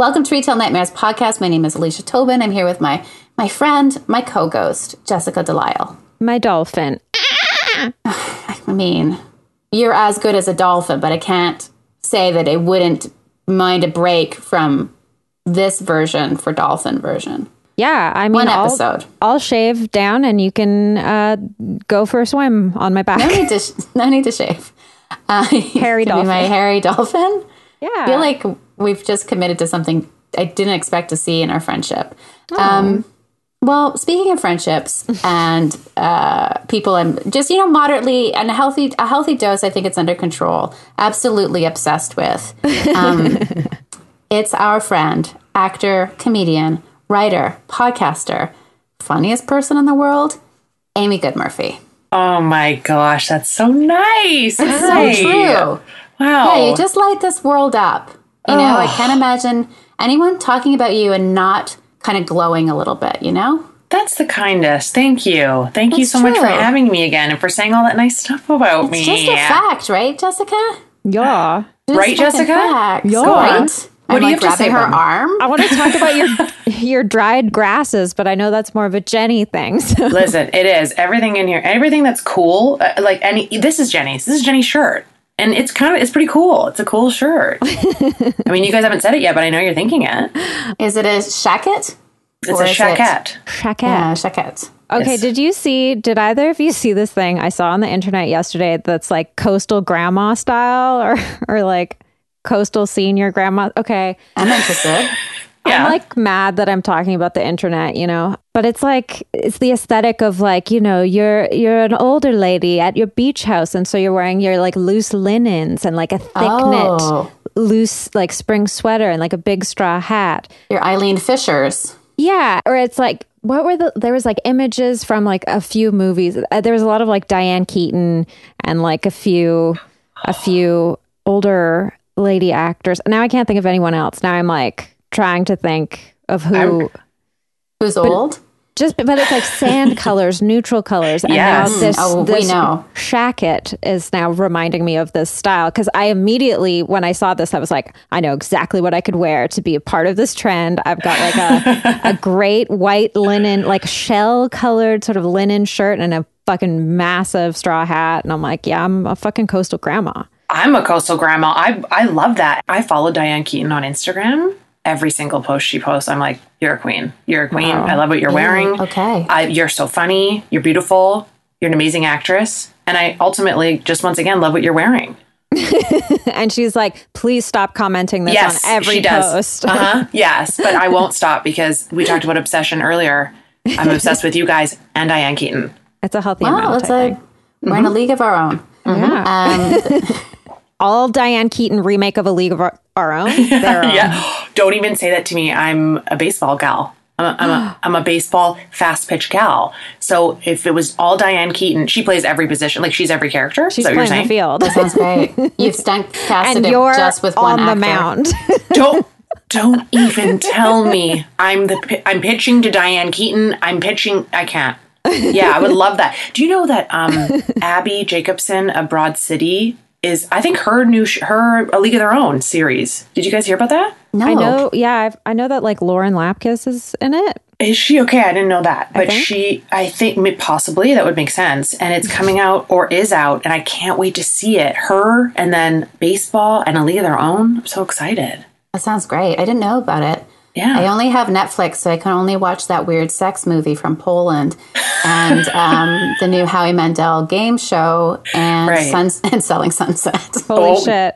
Welcome to Retail Nightmares podcast. My name is Alicia Tobin. I'm here with my my friend, my co-ghost, Jessica Delisle. My dolphin. I mean, you're as good as a dolphin, but I can't say that I wouldn't mind a break from this version for dolphin version. Yeah, I mean, One I'll, episode. I'll shave down and you can uh, go for a swim on my back. No need to sh- no need to shave. Uh, Hairy be my hairy dolphin. yeah. I feel like we've just committed to something I didn't expect to see in our friendship. Um, well, speaking of friendships and uh, people, I'm just you know moderately and a healthy a healthy dose. I think it's under control. Absolutely obsessed with. Um, it's our friend, actor, comedian, writer, podcaster, funniest person in the world, Amy Goodmurphy. Oh my gosh, that's so nice. So Hi. true. Wow. Yeah, you just light this world up. You know, I can't imagine anyone talking about you and not kind of glowing a little bit, you know? that's the kindest. Thank you. Thank you That's so much for having me again and for saying all that nice stuff about me. It's me. just a fact, right, Jessica? yeah. Just Right, Jessica? Facts, Yeah. right? What I'm do you like have to say grabbing her about arm. I want to talk about your your dried grasses, but I know that's more of a Jenny thing. So. Listen, it is everything in here. Everything that's cool. Uh, like any. This is Jenny's. This is Jenny's shirt, and it's kind of. It's pretty cool. It's a cool shirt. I mean, you guys haven't said it yet, but I know you're thinking it. Is it a shacket? It's a is it- shacket. Shacket. Yeah, shacket. Okay, Yes. did you see, did either of you see this thing I saw on the internet yesterday that's like coastal grandma style or, or like coastal senior grandma? Okay. I'm interested. Yeah. I'm like mad that I'm talking about the internet, you know. But it's like it's the aesthetic of like, you know, you're you're an older lady at your beach house and so you're wearing your like loose linens and like a thick Oh. knit loose like spring sweater and like a big straw hat. Your Eileen Fishers. Yeah, or it's like what were the there was like images from like a few movies. Uh, There was a lot of like Diane Keaton and like a few a few older lady actors. Now I can't think of anyone else. Now I'm like trying to think of who I'm- Who's old? just but it's like sand colors, neutral colors. And Yes. now this Oh, we know. shacket is now reminding me of this style because I immediately when I saw this I was like, I know exactly what I could wear to be a part of this trend. I've got like a a great white linen, like shell colored sort of linen shirt and a fucking massive straw hat. And I'm like, yeah, I'm a fucking coastal grandma. I'm a coastal grandma. I I love that. I follow Diane Keaton on Instagram. Every single post she posts, I'm like, "You're a queen. You're a queen. I love what you're wearing. okay. I, you're so funny. You're beautiful. You're an amazing actress." And I ultimately, just once again, love what you're wearing. And she's like, please stop commenting this yes, on every she does. post. Uh huh. Yes, but I won't stop because we talked about obsession earlier. I'm obsessed with you guys and Diane Keaton. It's a healthy Wow, amount. it's I a think. we're in a league of our own. Yeah. Um, all Diane Keaton remake of A League of Our, Our Own. Yeah. Don't even say that to me. I'm a baseball gal. I'm a, I'm a, I'm a baseball fast pitch gal. So if it was all Diane Keaton, she plays every position. Like she's every character. She's Is that you're playing the saying? field, sounds great. You've stunt casted and you're just with on one the actor. mound. Don't don't even tell me. I'm the I'm pitching to Diane Keaton. I'm pitching. I can't. Yeah, I would love that. Do you know that um, Abbi Jacobson of Broad City is? I think her new sh- her A League of Their Own series. Did you guys hear about that? No, I know. Yeah, I've, I know that like Lauren Lapkus is in it. Is she okay? I didn't know that, but think. she, I think possibly that would make sense. And it's coming out or is out, and I can't wait to see it. Her and then baseball and a league of their own. I'm so excited. That sounds great. I didn't know about it. Yeah. I only have Netflix, so I can only watch that weird sex movie from Poland and um, the new Howie Mandel game show and, Right. Suns- and Selling Sunset. Holy Oh. shit!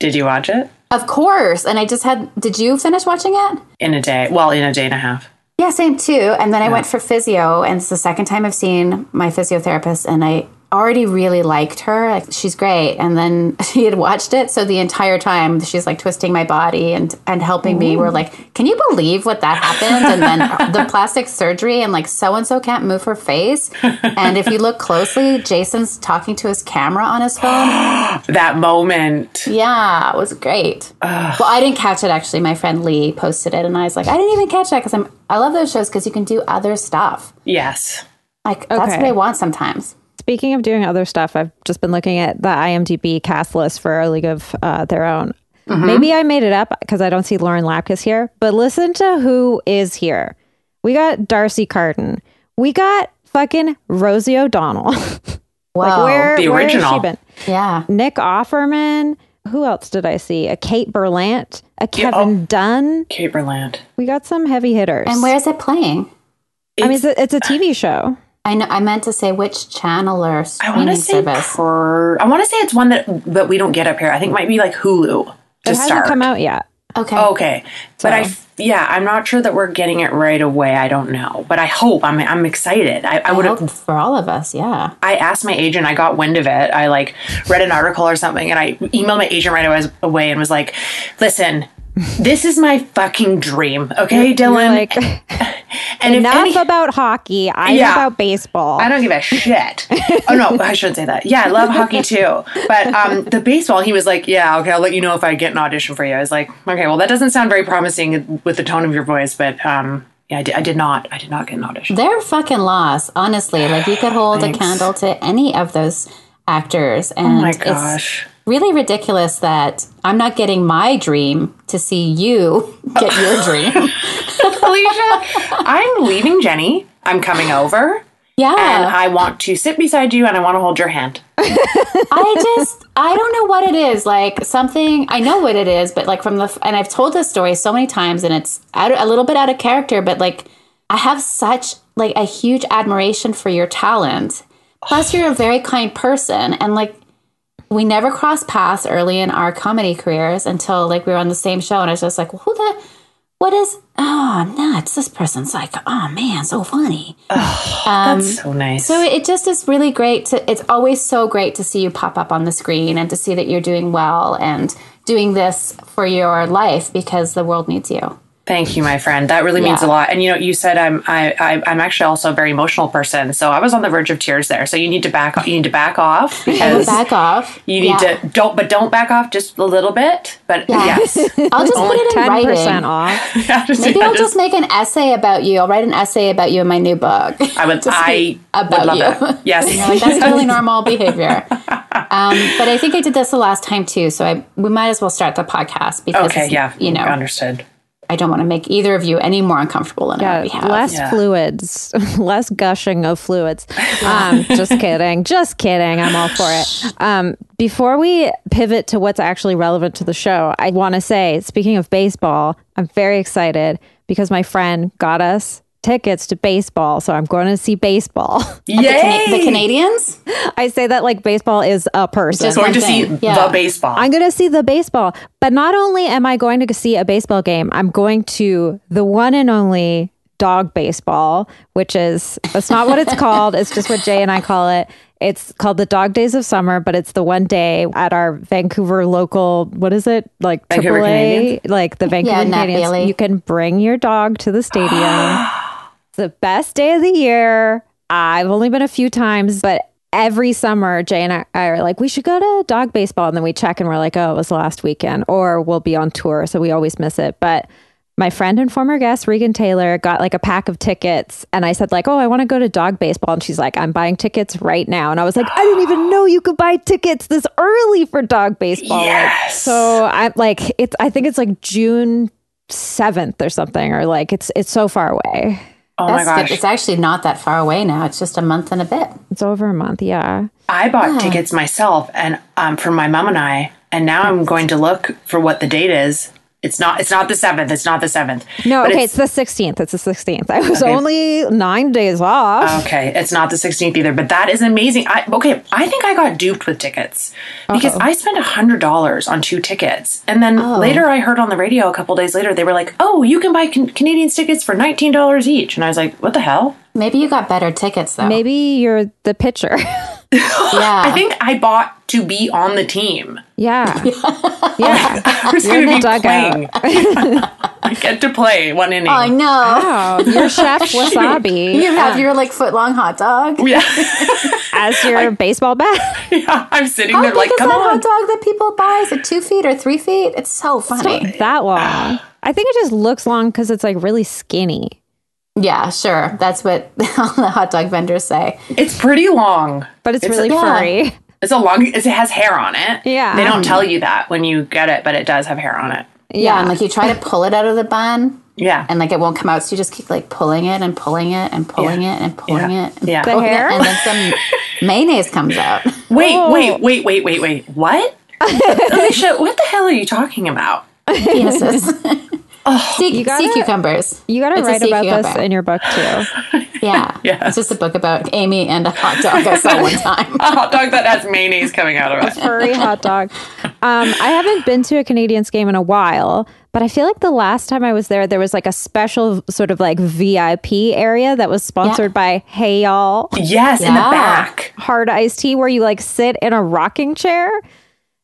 Did you watch it of course. And I just had, did you finish watching it? in a day? Well, in a day and a half. Yeah, same too. And then I went for physio, and it's the second time I've seen my physiotherapist, and I already really liked her. Like, she's great. And then she had watched it, so the entire time she's like twisting my body and and helping me. We're like, can you believe what that happened? And then the plastic surgery, and like so and so can't move her face. And if you look closely, Jason's talking to his camera on his phone. That moment. Yeah, it was great. Well, I didn't catch it actually. My friend Lee posted it, and I was like, I didn't even catch that because I'm. I love those shows because you can do other stuff. Yes. Like that's what I want sometimes. Speaking of doing other stuff, I've just been looking at the IMDb cast list for A League of uh, Their Own. Maybe I made it up because I don't see Lauren Lapkus here, but listen to who is here. We got D'Arcy Carden. We got fucking Rosie O'Donnell. like where, The where has original. she been? Yeah. Nick Offerman. Who else did I see? A Kate Berlant, a Kevin oh. Dunn. Caperland. We got some heavy hitters. And where is it playing? I mean, it's a, it's a TV show. I know. I meant to say which channel or streaming say service. per, I want to say it's one that that we don't get up here. I think it might be like Hulu to It hasn't start. come out yet. Okay. Oh, okay, but I So- yeah, I'm not sure that we're getting it right away. I don't know, but I hope. I'm I'm excited. I, I I would have. for all of us. Yeah. I asked my agent. I got wind of it. I like read an article or something, and I emailed my agent right away and was like, "Listen." This is my fucking dream, okay, Dylan. like, and if enough any, about hockey. I'm Yeah. about baseball. I don't give a shit. oh no, I shouldn't say that. Yeah, I love hockey too. But um, the baseball, he was like, "Yeah, okay, I'll let you know if I get an audition for you." I was like, "Okay, well, that doesn't sound very promising with the tone of your voice, but um, yeah, I did, I did not, I did not get an audition." They're fucking lost, honestly. Like you could hold a candle to any of those actors, and Oh my it's gosh. Really ridiculous that I'm not getting my dream to see you get your dream. Alicia, I'm leaving Jenny. I'm coming over, Yeah. and I want to sit beside you, and I want to hold your hand. I just I don't know what it is. Like something I know what it is, but like from the and I've told this story so many times, and it's out, a little bit out of character, but like I have such like a huge admiration for your talent. Plus, you're a very kind person, and like we never crossed paths early in our comedy careers until like we were on the same show, and I was just like, well, who the what is oh nuts this person's like oh man so funny um, That's so nice. so it just is really great to it's always so great to see you pop up on the screen and to see that you're doing well and doing this for your life because the world needs you Thank you, my friend. That really means Yeah. a lot. And you know, you said I'm I, I I'm actually also a very emotional person, so I was on the verge of tears there. So you need to back you need to back off because back off you need Yeah. to don't but don't back off just a little bit. But Yeah. yes, i'll just put it in Ten writing off. Yeah, just- maybe yeah, i'll just make an essay about you i'll write an essay about you in my new book I would to I speak would about love you. that. Yes, You're like that's totally normal behavior. Um, but I think I did this the last time too, so I we might as well start the podcast because okay, yeah, you know understood. I don't want to make either of you any more uncomfortable than I Yeah, already have. less Yeah. fluids, less gushing of fluids. Um, just kidding, just kidding. I'm all for it. Um, before we pivot to what's actually relevant to the show, I want to say, speaking of baseball, I'm very excited because my friend got us tickets to baseball, so I'm going to see baseball. the, Cana- Yay! the Canadians. I say that like baseball is a person. Just Going one to see. Yeah. the baseball. I'm going to see the baseball. But not only am I going to see a baseball game, I'm going to the one and only dog baseball, which is that's not what it's called. It's just what Jay and I call it. It's called the Dog Days of Summer, but it's the one day at our Vancouver local. What is it like? Vancouver AAA, Canadians? like the Vancouver Nat Canadians. Bailey. You can bring your dog to the stadium. the best day of the year. I've only been a few times, but every summer, Jay and I are like, we should go to dog baseball. And then we check and we're like, oh, it was the last weekend, or we'll be on tour. So we always miss it. But my friend and former guest, Regan Taylor, got like a pack of tickets. And I said, like, oh, I want to go to dog baseball. And she's like, I'm buying tickets right now. And I was like, I didn't even know you could buy tickets this early for dog baseball. Like, so I'm like, it's, I think it's like June 7th or something, or like it's, it's so far away. Oh my That's gosh, good. It's actually not that far away now. It's just a month and a bit. It's over a month. Yeah. I bought tickets myself and um, for my mom and I, and now I'm going to look for what the date is. It's not. It's not the seventh. It's not the seventh. No, But okay, it's, the 16th. It's the 16th. I was Okay. only nine days off. Okay, it's not the 16th either, but that is amazing. I okay, I think I got duped with tickets because I spent a $100 on two tickets. And then oh. later I heard on the radio a couple days later they were like, "Oh, you can buy can- Canadian tickets for $19 each." And I was like, "What the hell?" Maybe you got better tickets though. Maybe you're the pitcher. Yeah. I think I bought to be on the team. yeah. yeah. I was You're going to the be playing. I get to play one inning. I know. Wow. You're Chef Wasabi You have your like foot long hot dog. yeah. as your baseball bat. yeah, I'm sitting How there big like, is "Come that on." hot dog that people buy? Is it two feet or three feet? It's so funny. that long. I think it just looks long because it's like really skinny. Yeah, sure. That's what all the hot dog vendors say. It's pretty long. But it's, It's- really yeah. furry. It's a long. It has hair on it. Yeah. They don't tell you that when you get it, but it does have hair on it. Yeah, and like you try to pull it out of the bun, Yeah. and like it won't come out, so you just keep like pulling it and pulling it and pulling Yeah. it and pulling Yeah. it. And Yeah. The oh, pulling it, hair? and then some mayonnaise comes out. wait, Oh. wait, wait, wait, wait, wait. What? Alicia, what the hell are you talking about? Penises. Sea, gotta- sea cucumbers. You got to write sea about this in your book too. Yeah. Yeah. It's just a book about Amy and a hot dog I saw one time. A hot dog that has mayonnaise coming out of it. A Furry hot dog. Um, I haven't been to a Canadians game in a while, but I feel like the last time I was there, there was like a special sort of like VIP area that was sponsored by Hey Y'all Yes, in the back. hard iced tea, where you like sit in a rocking chair.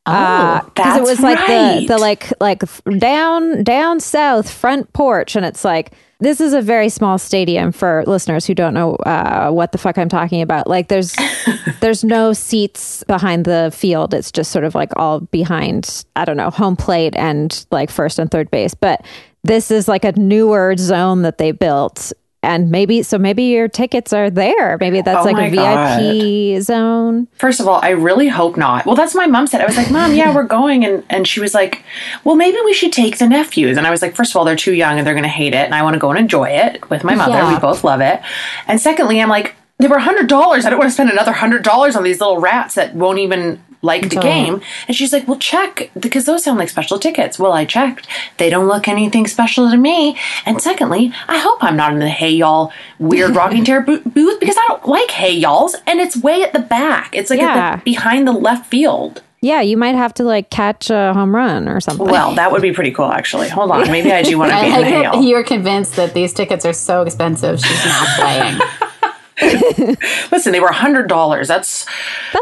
Oh, because it was like right. the the like like down down south front porch and it's like this is a very small stadium for listeners who don't know uh, what the fuck I'm talking about. Like there's there's no seats behind the field. It's just sort of like all behind I don't know home plate and like first and third base. But this is like a newer zone that they built. And maybe so maybe your tickets are there. Maybe that's Oh like a VIP zone. First of all, I really hope not. Well, that's what my mom said. I was like, Mom, yeah, we're going. And, and she was like, Well, maybe we should take the nephews. And I was like, First of all, they're too young and they're going to hate it. And I want to go and enjoy it with my mother. Yeah. We both love it. And secondly, I'm like, They were $100. I don't want to spend another $100 on these little rats that won't even like the game. And she's like, Well, check because those sound like special tickets. Well, I checked. They don't look anything special to me. And secondly, I hope I'm not in the Hey Y'all weird rocking chair bo- booth because I don't like Hey Y'alls. And it's way at the back. It's like Yeah. at the, behind the left field. Yeah, you might have to like catch a home run or something. Well, that would be pretty cool, actually. Hold on. Maybe I do want to be in the like Hey Y'all. you're convinced that these tickets are so expensive. She's not playing. Listen, they were $100. That's,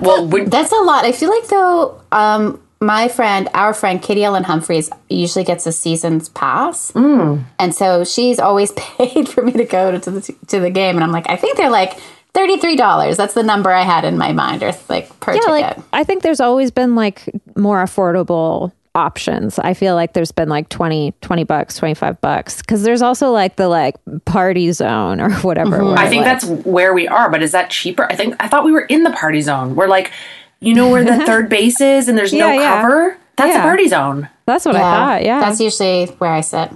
well, would, That's a lot. I feel like though, um, my friend, our friend Kitty Ellen Humphreys, usually gets a season's pass, Mm. and so she's always paid for me to go to the to the game. And I'm like, I think they're like thirty three dollars. That's the number I had in my mind, or like per yeah, ticket. like I think there's always been like more affordable options. I feel like there's been like 20, 20 bucks, 25 bucks. Cause there's also like the like party zone or whatever. where, I think like- that's where we are, but is that cheaper? I think, I thought we were in the party zone. We're like, you know where the third base is and there's no Yeah, yeah. cover? That's Yeah. a party zone. that's what I thought. Yeah. that's usually where I sit.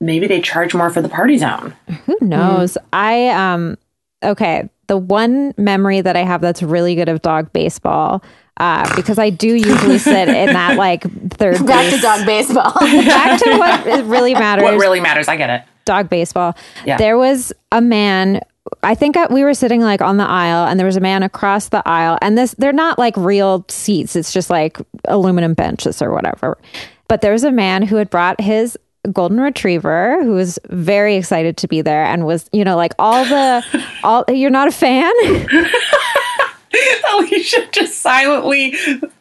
Maybe they charge more for the party zone. Who knows? I um okay, the one memory that I have that's really good of dog baseball uh, because I do usually sit in that like third Back base. to dog baseball. Back to what really matters. What really matters, I get it. dog baseball. Yeah. There was a man. I think we were sitting like on the aisle, and there was a man across the aisle. And this, they're not like real seats. It's just like aluminum benches or whatever. But there was a man who had brought his golden retriever who was very excited to be there and was you know like all the all you're not a fan Alicia just silently,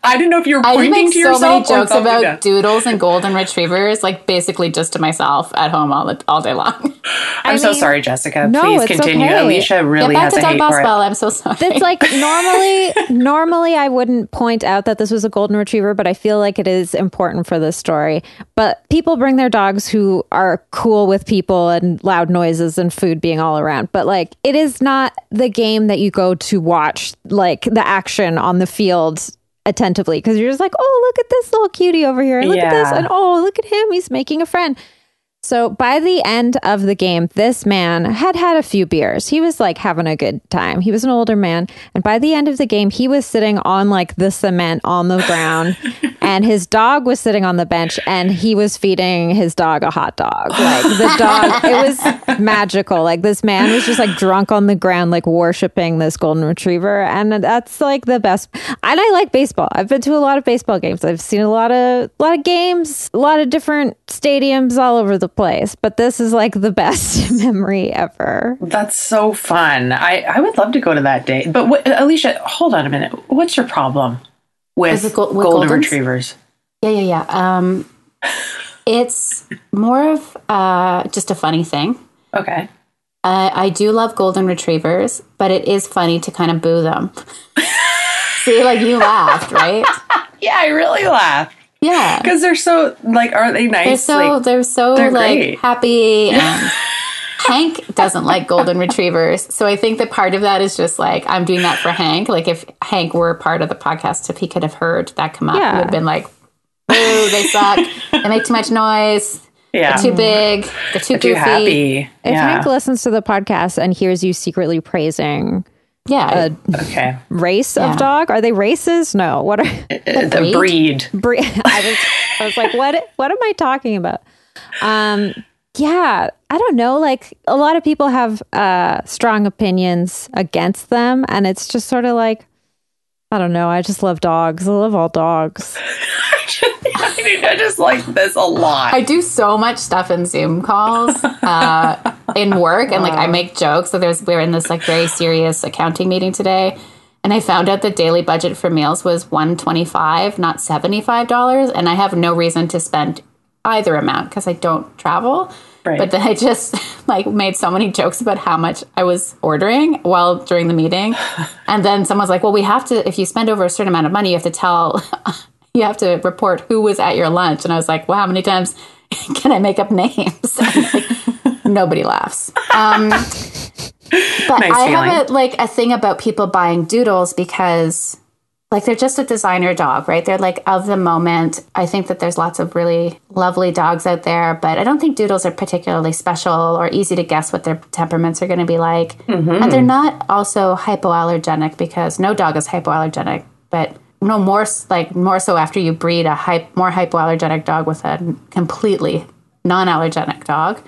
I didn't know if you were I pointing make to so yourself many jokes something about else. doodles and golden retrievers, like basically just to myself at home all all day long. I'm so mean, sorry, Jessica. no, Please continue. okay. Alicia Get really back has to a dog hate for it. baseball. I'm so sorry. It's like normally, normally I wouldn't point out that this was a golden retriever, but I feel like it is important for this story. But people bring their dogs who are cool with people and loud noises and food being all around. But like, it is not the game that you go to watch, like the action on the field attentively because you're just like, oh, look at this little cutie over here, and look at this, and oh, look at him, he's making a friend. So by the end of the game, this man had had a few beers. He was like having a good time. He was an older man. And by the end of the game, he was sitting on like the cement on the ground and his dog was sitting on the bench and he was feeding his dog a hot dog. Like the dog, it was magical. Like this man was just like drunk on the ground, like worshiping this golden retriever. And that's like the best. And I like baseball. I've been to a lot of baseball games. I've seen a lot of, a lot of games, a lot of different stadiums all over the place. But this is like the best memory ever. That's so fun. I, I would love to go to that day. But what, Alicia, hold on a minute. What's your problem with, With the with golden Goldens? retrievers? Yeah, yeah, yeah. Um, it's more of uh, just a funny thing. Okay. Uh, I do love golden retrievers, but it is funny to kind of boo them. See, like you laughed, right? Yeah, I really laugh Yeah. because they're so like, aren't they nice? They're so Like, they're so they're like great. happy and um, Hank doesn't like golden retrievers. So I think that part of that is just like, I'm doing that for Hank. Like if Hank were part of the podcast, if he could have heard that come up, Yeah. he would have been like, ooh, they suck. They make too much noise. Yeah. They're too big. They're too Too goofy. happy. If yeah. Hank listens to the podcast and hears you secretly praising Yeah. okay. race Yeah. of dog, are they races? No. What are Uh, the breed? breed. bre- I was I was like, what what am I talking about? Um yeah, I don't know. Like a lot of people have uh strong opinions against them and it's just sort of like I don't know. I just love dogs. I love all dogs. I just like this a lot. I do so much stuff in Zoom calls uh, in work, and like I make jokes. So there's we are in this like very serious accounting meeting today, and I found out the daily budget for meals was one twenty five, not seventy five dollars, and I have no reason to spend either amount because I don't travel. Right. But then I just like made so many jokes about how much I was ordering while during the meeting, and then someone's like, "Well, we have to. If you spend over a certain amount of money, you have to tell." You have to report who was at your lunch, and I was like, "Well, how many times can I make up names?" Like, nobody laughs. Um, but Nice I feeling. have a, like a thing about people buying doodles because like they're just a designer dog, right? They're like of the moment. I think that there's lots of really lovely dogs out there, but I don't think doodles are particularly special or easy to guess what their temperaments are going to be like. And they're not also hypoallergenic because no dog is hypoallergenic, but no more like more so after you breed a more hypoallergenic dog with a completely non-allergenic dog.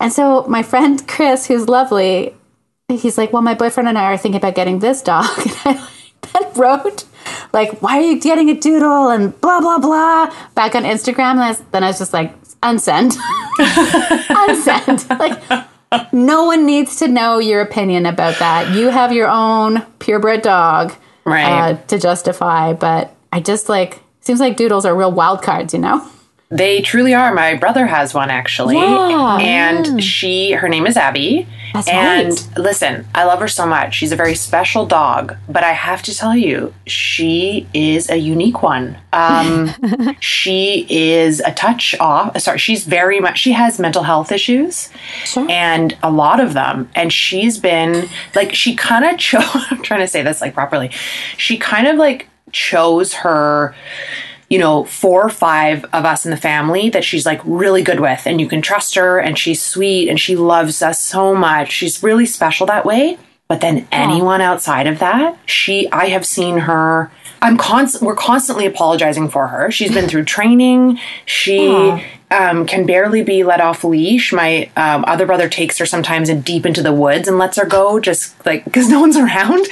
And so my friend Chris, who's lovely, he's like, "Well, my boyfriend and I are thinking about getting this dog." And I then wrote, "Like, why are you getting a doodle?" and blah blah blah back on Instagram. And I was- then I was just like, "Unsend, unsend." Like, no one needs to know your opinion about that. You have your own purebred dog, Right. uh, to justify. But I just like seems like doodles are real wild cards, you know? They truly are. My brother has one actually. Yeah. And she her name is Abby. That's and right. listen, I love her so much. She's a very special dog, but I have to tell you, she is a unique one. Um she is a touch off. Sorry, she's very much she has mental health issues Sure. and a lot of them and she's been like she kind of chose i'm trying to say this like properly she kind of like chose her you know four or five of us in the family that she's like really good with and you can trust her and she's sweet and she loves us so much. She's really special that way. But then anyone outside of that she i have seen her i'm constant we're constantly apologizing for her. She's been through training. She um, can barely be let off leash. My um, other brother takes her sometimes in deep into the woods and lets her go, just like because no one's around.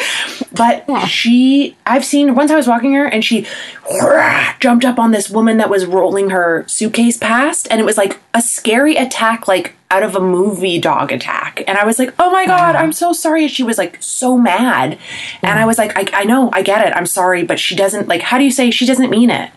But she, I've seen once I was walking her and she whoosh, jumped up on this woman that was rolling her suitcase past, and it was like a scary attack, like out of a movie dog attack. And I was like, oh my god, I'm so sorry. And she was like so mad, and I was like, I, I know, I get it, I'm sorry, but she doesn't like. How do you say she doesn't mean it?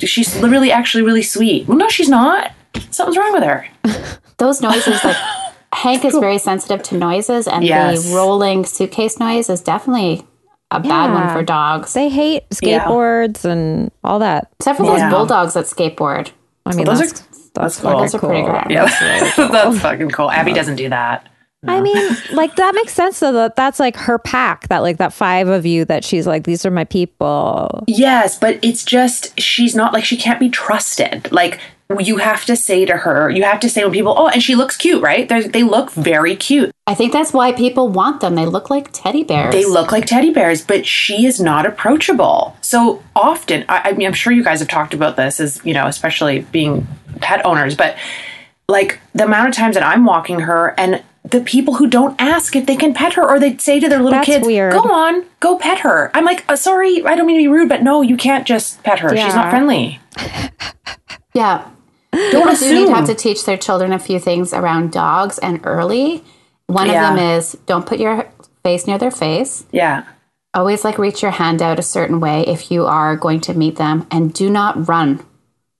She's really actually really sweet. Well, no, she's not. Something's wrong with her. those noises like hank is very sensitive to noises and Yes. the rolling suitcase noise is definitely a bad one for dogs They hate Yeah. skateboards and all that. except for those Yeah. bulldogs that skateboard I mean, those are- that's, that's that's, cool. fucking Those are pretty cool. great. Yeah, that's fucking cool. Abby doesn't do that. I mean, like that makes sense though. That that's like her pack. That like that five of you that she's like, these are my people. Yes, but it's just she's not like she can't be trusted. Like you have to say to her, you have to say when people, oh, and she looks cute, right? They're, they look very cute. i think that's why people want them they look like teddy bears They look like teddy bears, but she is not approachable. So often, I, I mean, I'm sure you guys have talked about this as, you know, especially being pet owners, but like the amount of times that I'm walking her and the people who don't ask if they can pet her or they say to their little That's kids, weird. go on, go pet her. I'm like, uh, sorry, I don't mean to be rude, but no, you can't just pet her. She's not friendly. yeah Don't people do need to have to teach their children a few things around dogs and early one Yeah. of them is don't put your face near their face yeah. always like reach your hand out a certain way if you are going to meet them and do not run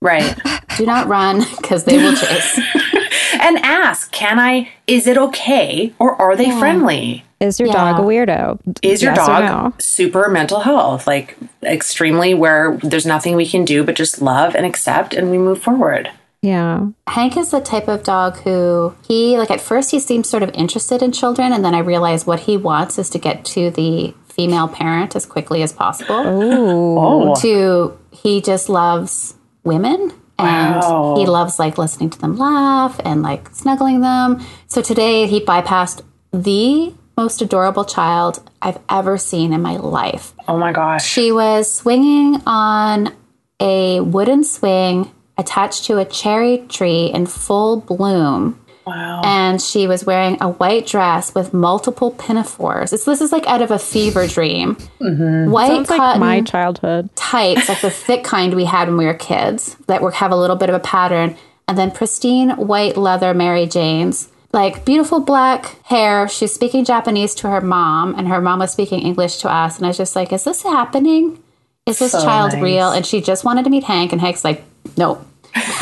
Right. do not run because they will chase and ask, can I, is it okay or are they friendly? Is your Yeah. dog a weirdo? Is your Yes dog no? super mental health? Like extremely where there's nothing we can do but just love and accept and we move forward. Yeah. Hank is the type of dog who he like at first he seems sort of interested in children and then I realize what he wants is to get to the female parent as quickly as possible. Oh, To he just loves women and Wow. he loves like listening to them laugh and like snuggling them. So today he bypassed the most adorable child I've ever seen in my life. oh my gosh. She was swinging on a wooden swing attached to a cherry tree in full bloom. Wow. And she was wearing a white dress with multiple pinafores. It's, this is like out of a fever dream. Mm-hmm. White Sounds like cotton my childhood. tights, like the thick kind we had when we were kids, that were have a little bit of a pattern, and then pristine white leather Mary Janes. Like beautiful black hair. She's speaking Japanese to her mom, and her mom was speaking English to us. And I was just like, "Is this happening? Is this So child nice. real?" And she just wanted to meet Hank, and Hank's like, "Nope."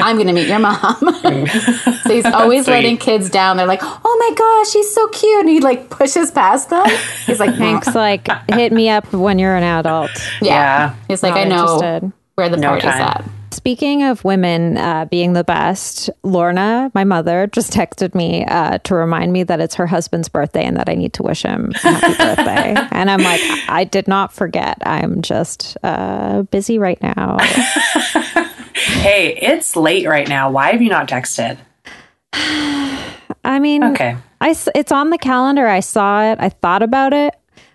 I'm going to meet your mom. so he's always Sweet. letting kids down. They're like, "Oh my gosh, he's so cute," and he like pushes past them. He's like, Hank's like, hit me up when you're an adult. yeah. Yeah. He's like, Not I know interested. where the No party's time. at. Speaking of women uh, being the best, Lorna, my mother, just texted me uh, to remind me that it's her husband's birthday and that I need to wish him happy birthday. And I'm like, I did not forget. I'm just uh, busy right now. Hey, it's late right now. Why have you not texted? I mean, Okay. I, it's on the calendar. I saw it. I thought about it.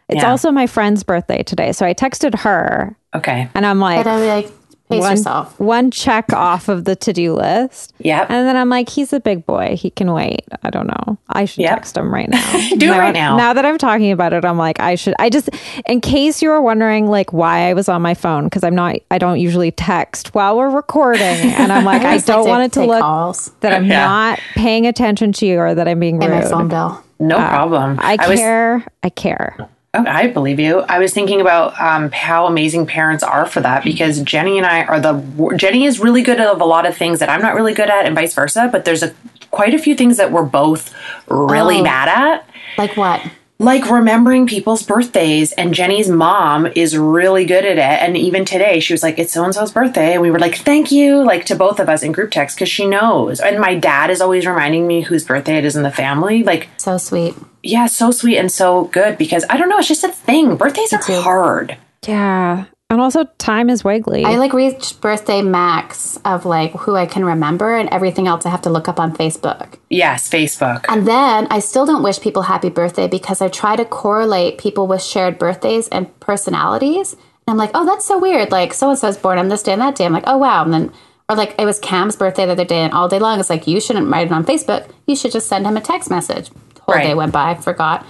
It's Yeah. also my friend's birthday today, so I texted her, Okay. and I'm like, But I'm like, pace one, yourself. one check off of the to-do list. Yeah. And then I'm like, he's a big boy. He can wait. I don't know. I should Yep. text him right now. Do it right now. Now that I'm talking about it, I'm like, I should. I just, in case you were wondering, like, why I was on my phone, because I'm not, I don't usually text while we're recording. And I'm like, I always like don't to want it to look calls. that I'm Yeah. not paying attention to you or that I'm being Pay my rude. phone bill. Uh, no problem. I was care. I care. Oh, I believe you. I was thinking about um, how amazing parents are for that because Jenny and I are the Jenny is really good at a lot of things that I'm not really good at, and vice versa. But there's a quite a few things that we're both really Oh. bad at, Like what? Like remembering people's birthdays. And Jenny's mom is really good at it. And even today, she was like, "It's so and so's birthday," and we were like, "Thank you," like to both of us in group text because she knows. And my dad is always reminding me whose birthday it is in the family, like. So sweet. Yeah, so sweet and so good because I don't know, it's just a thing. Birthdays are hard. Yeah. And also, time is wiggly. I like reached birthday max of like who I can remember and everything else I have to look up on Facebook. Yes, Facebook. And then I still don't wish people happy birthday because I try to correlate people with shared birthdays and personalities. And I'm like, oh, that's so weird. Like so and so so's born on this day and that day. I'm like, oh wow. And then or like it was Cam's birthday the other day and all day long it's like you shouldn't write it on Facebook. You should just send him a text message. Whole day went by, forgot.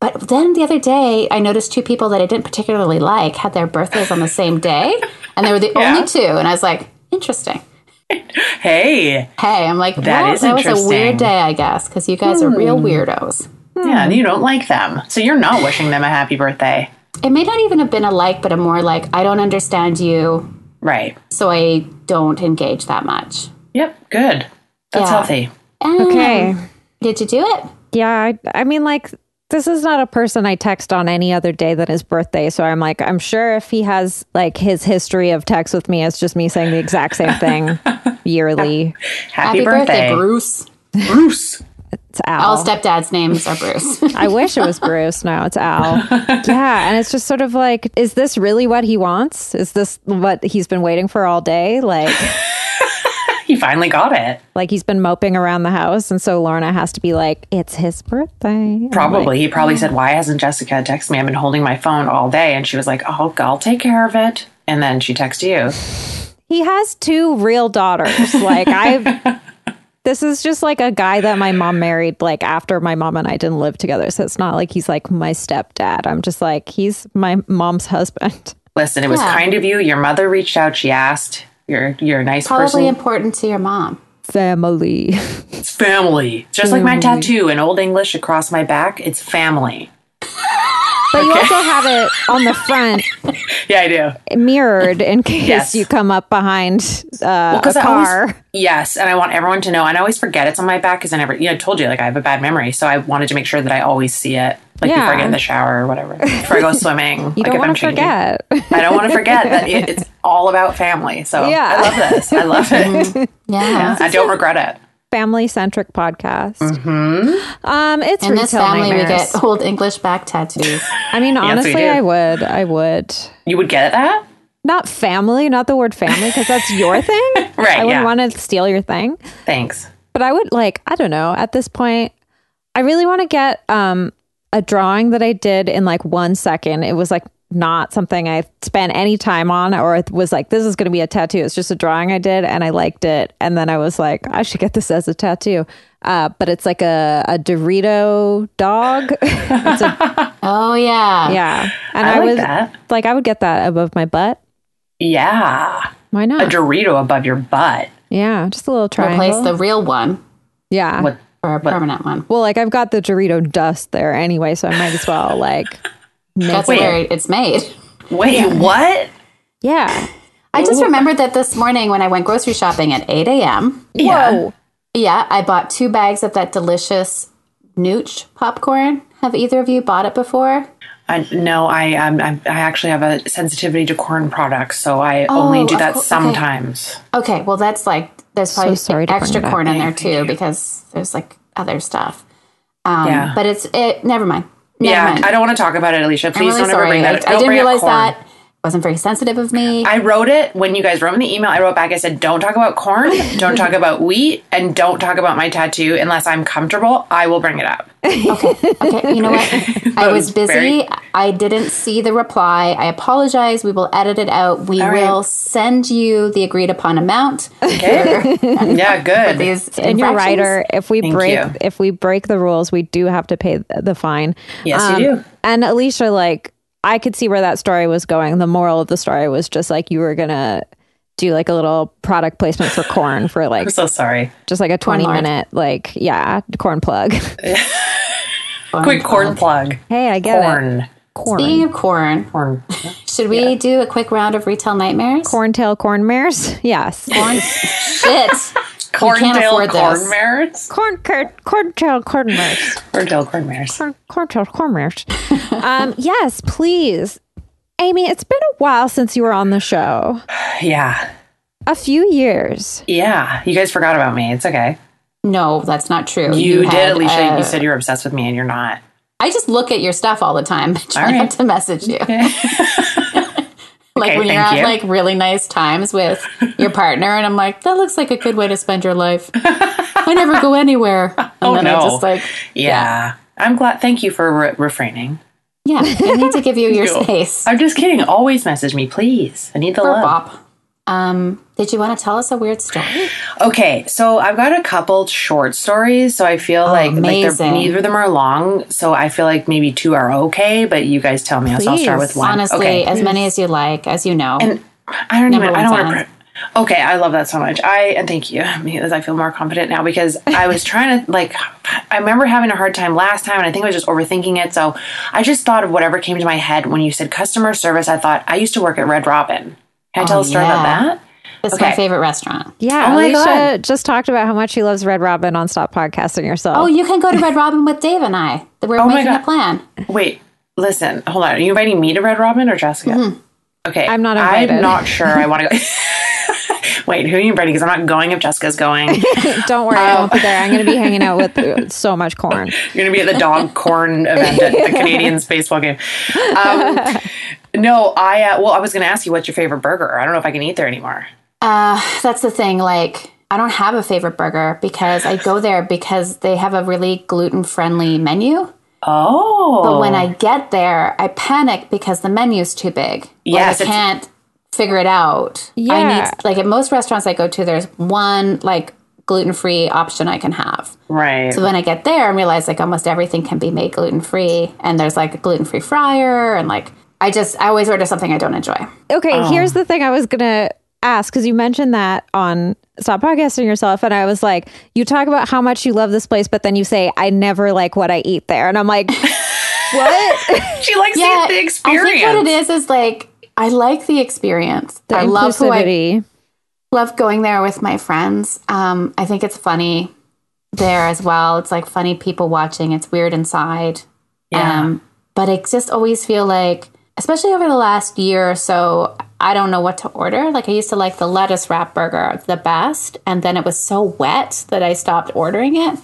But then the other day, I noticed two people that I didn't particularly like had their birthdays on the same day, and they were the Yeah. only two. And I was like, interesting. Hey. Hey, I'm like, That well, is that was a weird day, I guess, because you guys are real weirdos. Yeah, and you don't like them. So you're not wishing them a happy birthday. It may not even have been a like, but a more like, I don't understand you, Right. so I don't engage that much. Yep, good. That's Yeah. healthy. okay. Um, Did you do it? Yeah, I, I mean, like, this is not a person I text on any other day than his birthday. So I'm like, I'm sure if he has like his history of text with me, it's just me saying the exact same thing yearly. Happy, Happy birthday, birthday. Bruce. Bruce. It's Al. All stepdads' names are Bruce. I wish it was Bruce. No, it's Al. Yeah. And it's just sort of like, is this really what he wants? Is this what he's been waiting for all day? Like, He finally got it. like he's been moping around the house. And so Lorna has to be like, it's his birthday. Probably. like, he probably oh. said, Why hasn't Jessica texted me? I've been holding my phone all day. And she was like, Oh, I'll take care of it. And then she texted you. he has two real daughters. Like I this is just like a guy that my mom married like after my mom and I didn't live together. So it's not like he's like my stepdad. I'm just like he's my mom's husband. Listen, it was Yeah. kind of you. Your mother reached out. She asked. You're you're a nice Probably person. Probably important to your mom. Family. It's family. Just like my tattoo in Old English across my back, it's family. But you also have it on the front Yeah, I do. mirrored in case Yes. you come up behind uh, a car. always, yes, and I want everyone to know. And I always forget it's on my back because I never, you know, I told you like I have a bad memory, so I wanted to make sure that I always see it. Like before I Yeah. get in the shower or whatever, before I go swimming. You like don't if I'm want to forget. I don't want to forget that it, it's all about family. So Yeah. I love this. I love it. Yeah. I don't regret it. Family centric podcast. Mhm. Um, it's In this retail family, we get old English back tattoos. I mean, honestly, do. I would. I would. You would get that? Not family, not the word family, because that's your thing. Right, I wouldn't yeah. want to steal your thing. Thanks. But I would like, I don't know, at this point, I really want to get um a drawing that I did in like one second. It was like not something I spent any time on or it was like, this is going to be a tattoo. It's just a drawing I did and I liked it. And then I was like, I should get this as a tattoo. Uh, but it's like a, a Dorito dog. a, Oh yeah. yeah. And I I, like was that. like, I would get that above my butt. Yeah. Why not? A? Dorito above your butt. yeah. Just a little triangle. Replace the real one yeah. What? For a permanent one. Well, like I've got the Dorito dust there anyway, so I might as well like make That's it. where it's made. Wait, what? Yeah. I just remembered that this morning when I went grocery shopping at 8 a.m. Yeah. Whoa. Yeah, I bought two bags of that delicious Nooch popcorn. Have either of you bought it before? I, no, I um, I I actually have a sensitivity to corn products, so I only do of that cour- okay. sometimes. Okay, well that's like there's probably sorry extra corn in there too because there's like other stuff. Um, Yeah. but it's it. Never mind. Never yeah, mind. I don't want to talk about it, Alicia. I'm Please really don't ever sorry. bring I, that. I don't didn't realize corn. that. Wasn't very sensitive of me. I wrote it when you guys wrote me the email. I wrote back. I said, "Don't talk about corn. Don't talk about wheat, and don't talk about my tattoo unless I'm comfortable. I will bring it up." Okay, Okay. you know what? I was was busy. very- I didn't see the reply. I apologize. We will edit it out. We All right. will send you the agreed upon amount. Okay. yeah, good. These And you're writer. If we Thank break you. if we break the rules, we do have to pay the fine. Um, Yes, you do. And Alicia, like, I could see where that story was going. The moral of the story was just like you were gonna do like a little product placement for corn for like I'm so sorry. just like a 20 lard. minute like yeah corn plug Quick corn plug. hey i get it Corn. corn Speaking of corn, Corn. should we do a quick round of retail nightmares? corntail corn mares yes Corn. Shit. Corntail afford this. corn mares. corn cur- corntail corn mares Corntail corn mares. corn corntail corn mares um yes please amy it's been a while since you were on the show Yeah. a few years Yeah. You guys forgot about me. It's okay. No, that's not true. You, did, had, Alicia. uh, you said you're obsessed with me, and you're not. I just look at your stuff all the time. Try right. not to message you. like Okay, when you're at you. like really nice times with your partner, and I'm like, that looks like a good way to spend your life. I never go anywhere. And Oh, then I no. just like, Yeah. I'm glad. Thank you for re- refraining. yeah, I need to give you your you. space. I'm just kidding. Always message me, please. I need the For love. Bop. Um, did you want to tell us a weird story? Okay, so I've got a couple short stories, so I feel oh, like like Oh, neither of them are long, so I feel like maybe two are okay. But you guys tell me, so I'll start with one. Honestly, okay. as many as you like, as you know. And I don't Number even. I don't want to. Okay, I love that so much. I and thank you because I feel more confident now because I was trying to like. I remember having a hard time last time, and I think I was just overthinking it. So I just thought of whatever came to my head when you said customer service. I thought I used to work at Red Robin. Can I oh, tell Oh, a story about that? It's my favorite restaurant. yeah Oh my alicia God. just talked about how much she loves red robin on stop podcasting yourself Oh, you can go to Red Robin with Dave and I. We're Oh making a plan. Wait, listen, hold on. Are you inviting me to Red Robin or Jessica? Okay, I'm not invited. I'm not sure. I want to go. Wait, who are you inviting? Because I'm not going if Jessica's going. don't worry i won't be there i'm going to be hanging out with so much corn You're going to be at the dog corn event at the Canadians baseball game. Um, no, I, uh, well, I was going to ask you what's your favorite burger. I don't know if I can eat there anymore. Uh, that's the thing. Like, I don't have a favorite burger because I go there because they have a really gluten friendly menu. Oh. But when I oh. get there, I panic because the menu's too big. Yes, like, I can't figure it out. I Yeah. need like at most restaurants I go to, there's one like gluten free option I can have. Right. So when I get there and realize like almost everything can be made gluten free, and there's like a gluten free fryer, and like I just I always order something I don't enjoy. Okay, here's oh. the thing I was gonna ask because you mentioned that on Stop Podcasting Yourself, and I was like, you talk about how much you love this place, but then you say, I never like what I eat there, and I'm like, what? she likes Yeah, the, the experience. I think what it is is like I like the experience. The I love who I love going there with my friends. Um, I think it's funny there as well. It's like funny people watching. It's weird inside. Yeah. Um, but I just always feel like, especially over the last year or so, I don't know what to order. Like I used to like the lettuce wrap burger the best, and then it was so wet that I stopped ordering it.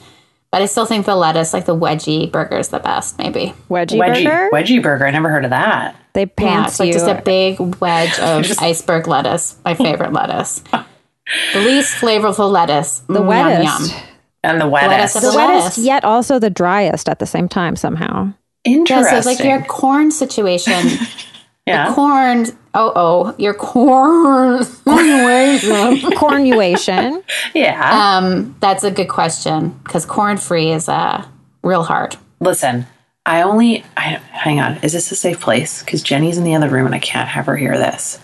But I still think the lettuce, like the wedgie burger, is the best. Maybe. Wedgie, Wedgie burger. wedgie burger. I never heard of that. They Yeah, pants it's like you. just a big wedge of Just- iceberg lettuce. My favorite lettuce. The least flavorful lettuce. the Mm, wettest. Yum, yum. And the lettuce wettest. of The The wettest, yet also the driest at the same time somehow. Yeah, Interesting. so like your corn situation. yeah. corn. Oh, oh, your corn. situation. Cornuation. yeah. um, that's a good question because corn free is uh, real hard. Listen, I only. I, hang on. Is this a safe place? Because Jenny's in the other room and I can't have her hear this.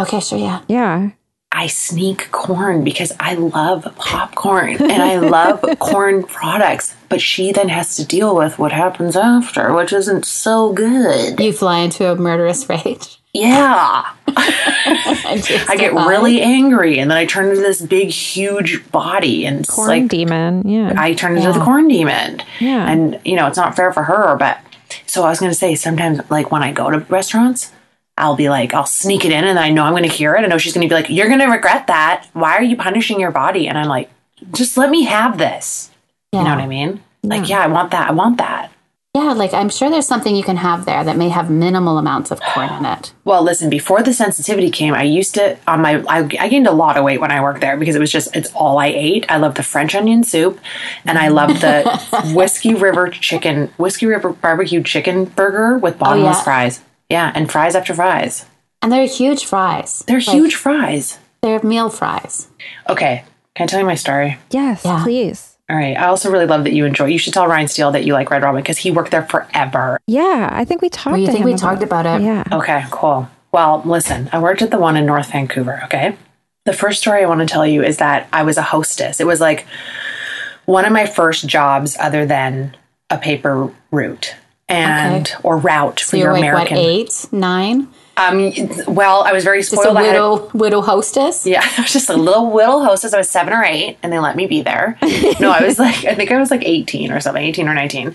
Okay, sure, yeah. yeah. I sneak corn because I love popcorn and I love corn products. But she then has to deal with what happens after, which isn't so good. You fly into a murderous rage. Yeah. I get survive. really angry and then I turn into this big, huge body and it's Corn like demon. Yeah. I turn into the corn demon. Yeah. And, you know, it's not fair for her. But so I was going to say, sometimes, like when I go to restaurants, I'll be like, I'll sneak it in and I know I'm going to hear it. I know she's going to be like, you're going to regret that. Why are you punishing your body? And I'm like, just let me have this. You know what I mean? Like, yeah, I want that. I want that. Yeah, like I'm sure there's something you can have there that may have minimal amounts of corn in it. Well, listen, before the sensitivity came, I used to on my I, I gained a lot of weight when I worked there because it was just it's all I ate. I love the French onion soup and I love the whiskey river chicken whiskey river barbecue chicken burger with bottomless yeah. fries. Yeah, and fries after fries. And they're huge fries. They're Like, huge fries. They're meal fries. Okay, can I tell you my story? yes, Yeah. please. All right. I also really love that you enjoy. You should tell Ryan Steele that you like Red Robin because he worked there forever. Yeah, I think we talked. Oh, you think him we talked about it? Yeah. Okay, cool. Well, listen, I worked at the one in North Vancouver, okay? The first story I want to tell you is that I was a hostess. It was like one of my first jobs other than a paper route and Okay. or route for So your you're like American. what eight, nine? Um well, I was very Just a spoiled. I had- widow widow hostess. yeah, I was just a little little hostess. I was seven or eight, and they let me be there. No, I was like, I think I was like eighteen or something, eighteen or nineteen.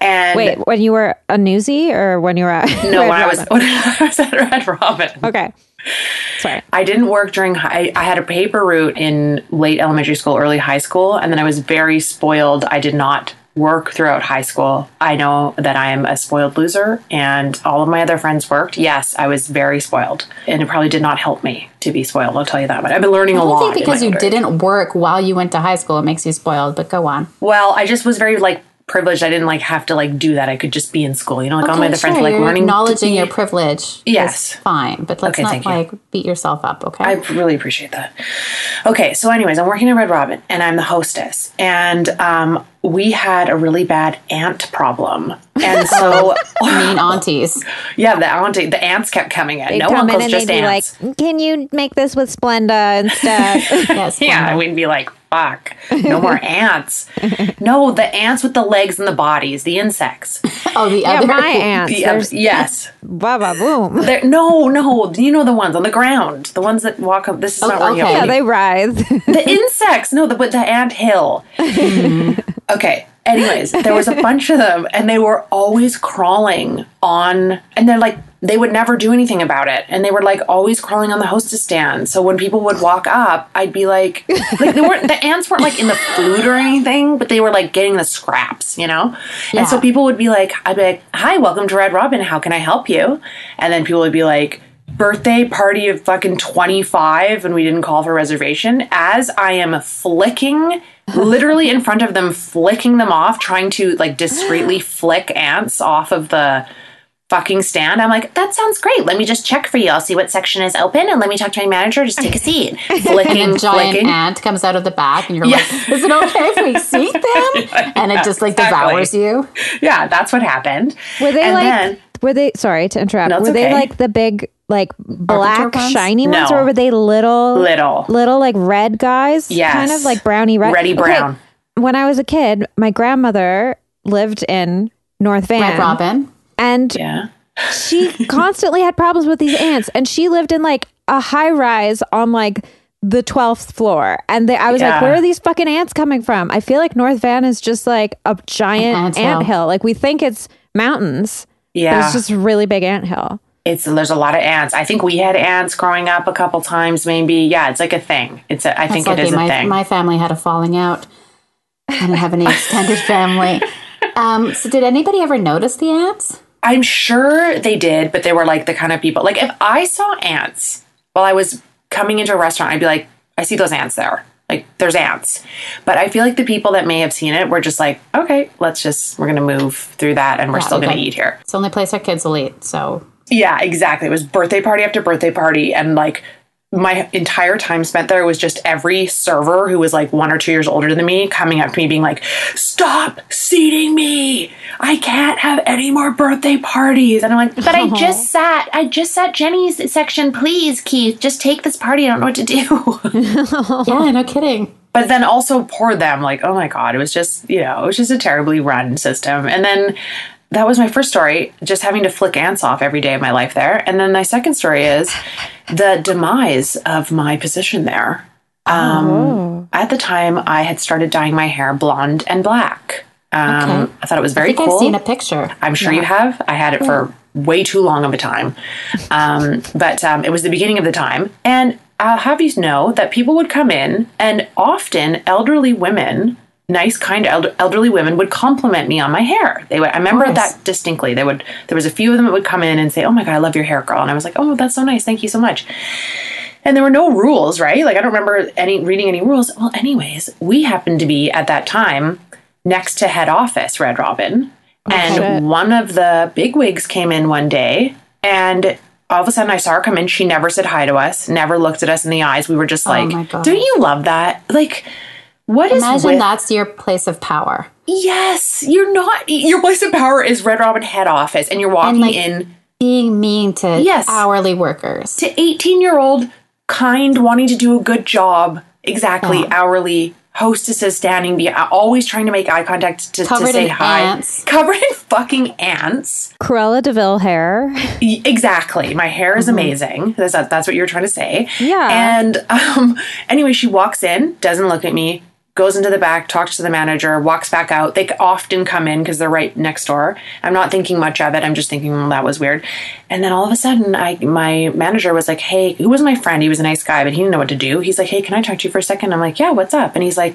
And Wait, when you were a newsie or when you were at no, when I was when I was at Red Robin. Okay. Sorry. I didn't work during high. I had a paper route in late elementary school, early high school, and then I was very spoiled. I did not work throughout high school. I know that I am a spoiled loser, and all of my other friends worked. Yes, I was very spoiled, and it probably did not help me to be spoiled. I'll tell you that. But I've been learning a lot think because you didn't work while you went to high school, it makes you spoiled. But go on. Well, I just was very like privileged. I didn't like have to like do that. I could just be in school. You know, like all my other friends were like you're learning. acknowledging your privilege. Yes. is fine, but let's Okay, not thank you. like beat yourself up. Okay. I really appreciate that. Okay, so anyways, I'm working at Red Robin and I'm the hostess. And um, we had a really bad ant problem. And so I mean aunties. yeah, the auntie the ants kept coming in. They'd no come in and just they'd be ants. like, "Can you make this with Splenda instead?" Yes. yeah, Wanda. we'd be like, fuck, no more ants. No, the ants with the legs and the bodies, the insects. Oh, the yeah, other my ants. The, There's yes. ba ba boom. They're, no, no, you know the ones on the ground, the ones that walk up. This is not Oh, working. okay. out Yeah, they writhe. the insects no the but the ant hill mm-hmm. okay anyways there was a bunch of them and they were always crawling on and they're like they would never do anything about it. And they were like always crawling on the hostess stand. So when people would walk up i'd be like like they weren't the ants weren't like in the food or anything but they were like getting the scraps you know? And so people would be like i'd be like hi welcome to red robin. How can i help you? And then people would be like birthday party of fucking 25 and we didn't call for reservation as i am flicking literally in front of them flicking them off trying to like discreetly flick ants off of the fucking stand i'm like that sounds great let me just check for you i'll see what section is open and let me talk to my manager just take a seat flicking and a giant flicking ant comes out of the back, and you're Yeah. like, "Is it okay if we seat them?" And it just like exactly. devours you. yeah that's what happened Were they and like? then were they? Sorry to interrupt. No, it's were they like the big, like black, ones? shiny ones, No. or were they little, little little like red guys? Yes. kind of like brownie red. Reddy Okay, brown. When I was a kid, my grandmother lived in North Van, Red Robin. And yeah she constantly had problems with these ants and she lived in like a high rise on like the 12th floor and they, i was like where are these fucking ants coming from i feel like north van is just like a giant Ant ant hill. hill like we think it's mountains. Yeah. It's just a really big anthill. it's there's a lot of ants. I think we had ants growing up a couple times, maybe. Yeah, it's like a thing. It's a, I think That's it is a my, thing. my family had a falling out. I don't have any extended family. Um, so, did anybody ever notice the ants? I'm sure they did, but they were like the kind of people. Like if I saw ants while I was coming into a restaurant, I'd be like, I see those ants there. Like there's ants. But I feel like the people that may have seen it were just like, okay, let's just we're gonna move through that and we're Yeah, still gonna eat here. It's the only place our kids will eat. So, Yeah, exactly. It was birthday party after birthday party, and like my entire time spent there was just every server who was like one or two years older than me coming up to me being like, "Stop seating me! I can't have any more birthday parties." And I'm like, "But I uh-huh. just sat. I just sat Jenny's section. Please, Keith, just take this party. I don't know what to do." yeah, no kidding. but then also poor them like oh my god it was just you know it was just a terribly run system and then that was my first story just having to flick ants off every day of my life there and then my second story is the demise of my position there um, at the time i had started dyeing my hair blonde and black um, Okay. i thought it was I very think cool I've seen a picture. I'm sure you have. I had it for way too long of a time. Um, but um, it was the beginning of the time. And I'll have you know that people would come in, and often elderly women, nice, kind elder, elderly women, would compliment me on my hair. They would. I remember course. that distinctly. They would. There was a few of them that would come in and say, "Oh my god, I love your hair, girl," and I was like, "Oh, that's so nice. Thank you so much." And there were no rules, right? Like I don't remember any reading any rules. Well, anyways, we happened to be at that time next to head office, Red Robin. Oh, and shit. one of the big wigs came in one day and all of a sudden I saw her come in. She never said hi to us, never looked at us in the eyes. We were just oh like, Oh don't you love that? Like, what is Imagine with that's your place of power. Yes, you're not. Your place of power is Red Robin head office, and you're walking like- in Being mean to Yes. hourly workers. to 18 year old, kind, wanting to do a good job. Exactly, Yeah. hourly hostesses standing, be always trying to make eye contact to, to Covered say in hi. ants. Covered in fucking ants. Cruella de Vil hair. Exactly. My hair is amazing. That's, that's what you're trying to say. Yeah. And um, anyway, she walks in, doesn't look at me, goes into the back, talks to the manager, walks back out. They often come in because they're right next door. I'm not thinking much of it. I'm just thinking well, that was weird. And then all of a sudden, I my manager was like, "Hey, who was my friend? He was a nice guy, but he didn't know what to do." He's like, "Hey, can I talk to you for a second? I'm like, "Yeah, what's up?" And he's like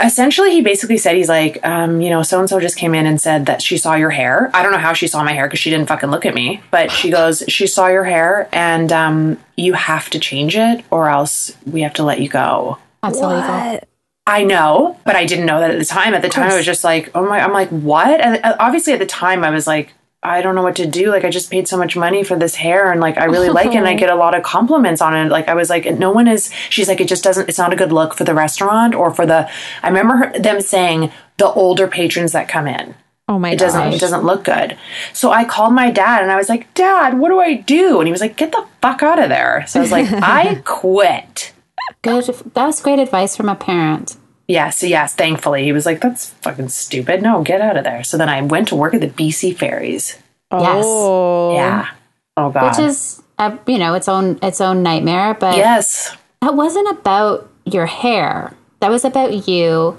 essentially he basically said he's like um, you know so and so just came in and said that she saw your hair i don't know how she saw my hair because she didn't fucking look at me but she goes she saw your hair and um, you have to change it or else we have to let you go That's illegal. i know but i didn't know that at the time at the time i was just like oh my i'm like what and uh, obviously at the time i was like I don't know what to do. Like I just paid so much money for this hair and like I really like it and I get a lot of compliments on it. Like I was like no one is she's like it just doesn't it's not a good look for the restaurant or for the I remember her, them saying the older patrons that come in. Oh my It doesn't it doesn't look good. So I called my dad and I was like, "Dad, what do I do?" And he was like, "Get the fuck out of there." So I was like, "I quit." Good. That was great advice from a parent. Yes, yes, thankfully. He was like, that's fucking stupid. No, get out of there. So then I went to work at the BC Ferries. Yes. Oh. Yeah. Oh, God. Which is, uh, you know, its own its own nightmare. But yes. that wasn't about your hair. That was about you,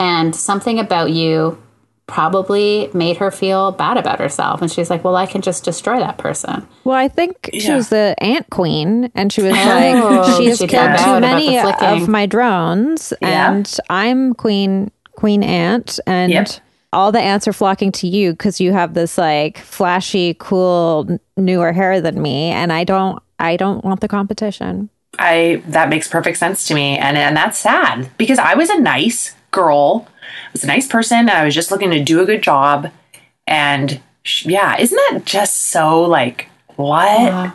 and something about you probably made her feel bad about herself. And she's like, "Well, I can just destroy that person." Well, I think she was the ant queen, and she was Oh, like, she has she killed too many of my drones, Yeah. and I'm queen queen ant, and Yep. all the ants are flocking to you because you have this like flashy, cool, newer hair than me, and I don't, I don't want the competition. I that makes perfect sense to me. And and that's sad because I was a nice girl. Was a nice person I was just looking to do a good job. And sh- yeah, isn't that just so like what? I had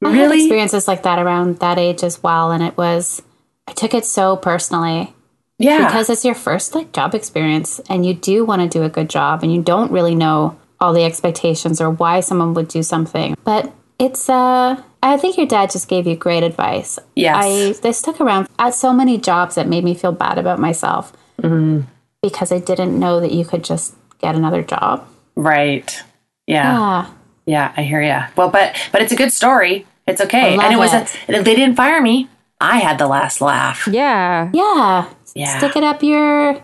Really? experiences like that around that age as well, and it was I took it so personally Yeah. because it's your first like job experience, and you do want to do a good job, and you don't really know all the expectations or why someone would do something, but it's uh. I think your dad just gave you great advice. Yes. I they stuck around at so many jobs that made me feel bad about myself Mm-hmm. Because I didn't know that you could just get another job. right. Yeah. Ah, Yeah, I hear you. Well, but but it's a good story. It's okay. I love and it was it. A, they didn't fire me. I had the last laugh. Yeah, yeah, Yeah. stick it up your.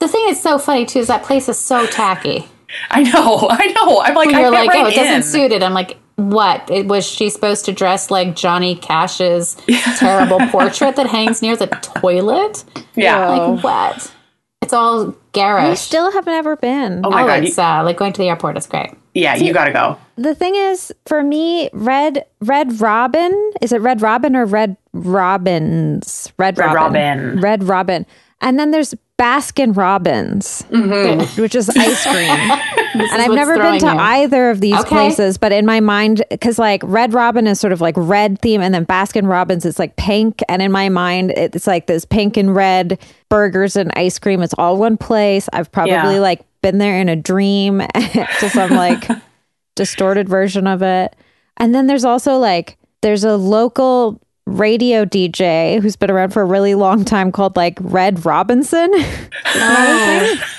The thing that's so funny too is that place is so tacky. I know, I know. I'm like, You're I like, like, oh, right it doesn't suit it. I'm like, what? It, was she supposed to dress like Johnny Cash's terrible portrait that hangs near the toilet? Yeah. Like what? It's all I garish. still have never been. Oh my oh, god. it's uh, like going to the airport. It's great. yeah, you got to go. The thing is, for me, Red Red Robin is it Red Robin or Red Robins? Red, Red Robin. Robin. Red Robin. And then there's Baskin Robbins, Mm-hmm. which is ice cream. and I've never been to you. either of these Okay. places, but in my mind, because like Red Robin is sort of like red theme, and then Baskin Robbins is like pink, and in my mind, it's like this pink and red burgers and ice cream. It's all one place. I've probably Yeah. like been there in a dream to some like distorted version of it. And then there's also like there's a local radio DJ who's been around for a really long time called like Red Robinson. Oh.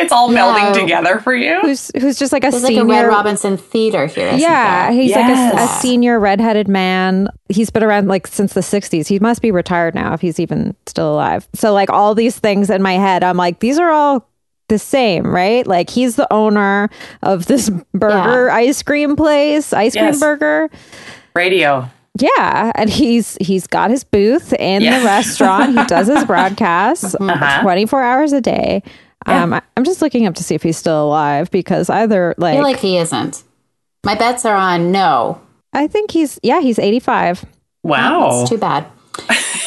It's all Yeah. melding together for you. who's who's just like a There's like senior a Red Robinson theater here. isn't yeah, there? he's like a, a senior redheaded man. He's been around like since the 60s. He must be retired now if he's even still alive. So like all these things in my head, I'm like these are all the same, right? Like he's the owner of this burger ice cream place, ice cream burger. Radio. Yeah, and he's he's got his booth in Yeah. the restaurant. He does his broadcasts Uh-huh. 24 hours a day. Um, I, I'm just looking up to see if he's still alive because either I like, feel like he isn't. My bets are on no. I think he's yeah he's 85. Wow. It's too bad.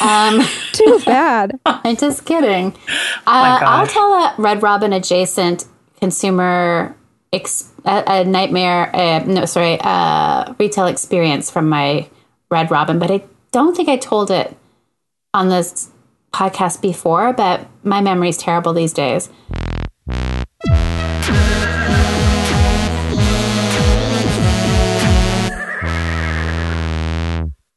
Um, Too bad. I'm just kidding. my Uh, I'll tell a Red Robin adjacent consumer ex- a, a nightmare. Uh, no, sorry, uh, retail experience from my Red Robin, but I don't think I told it on this podcast before. But my memory's terrible these days.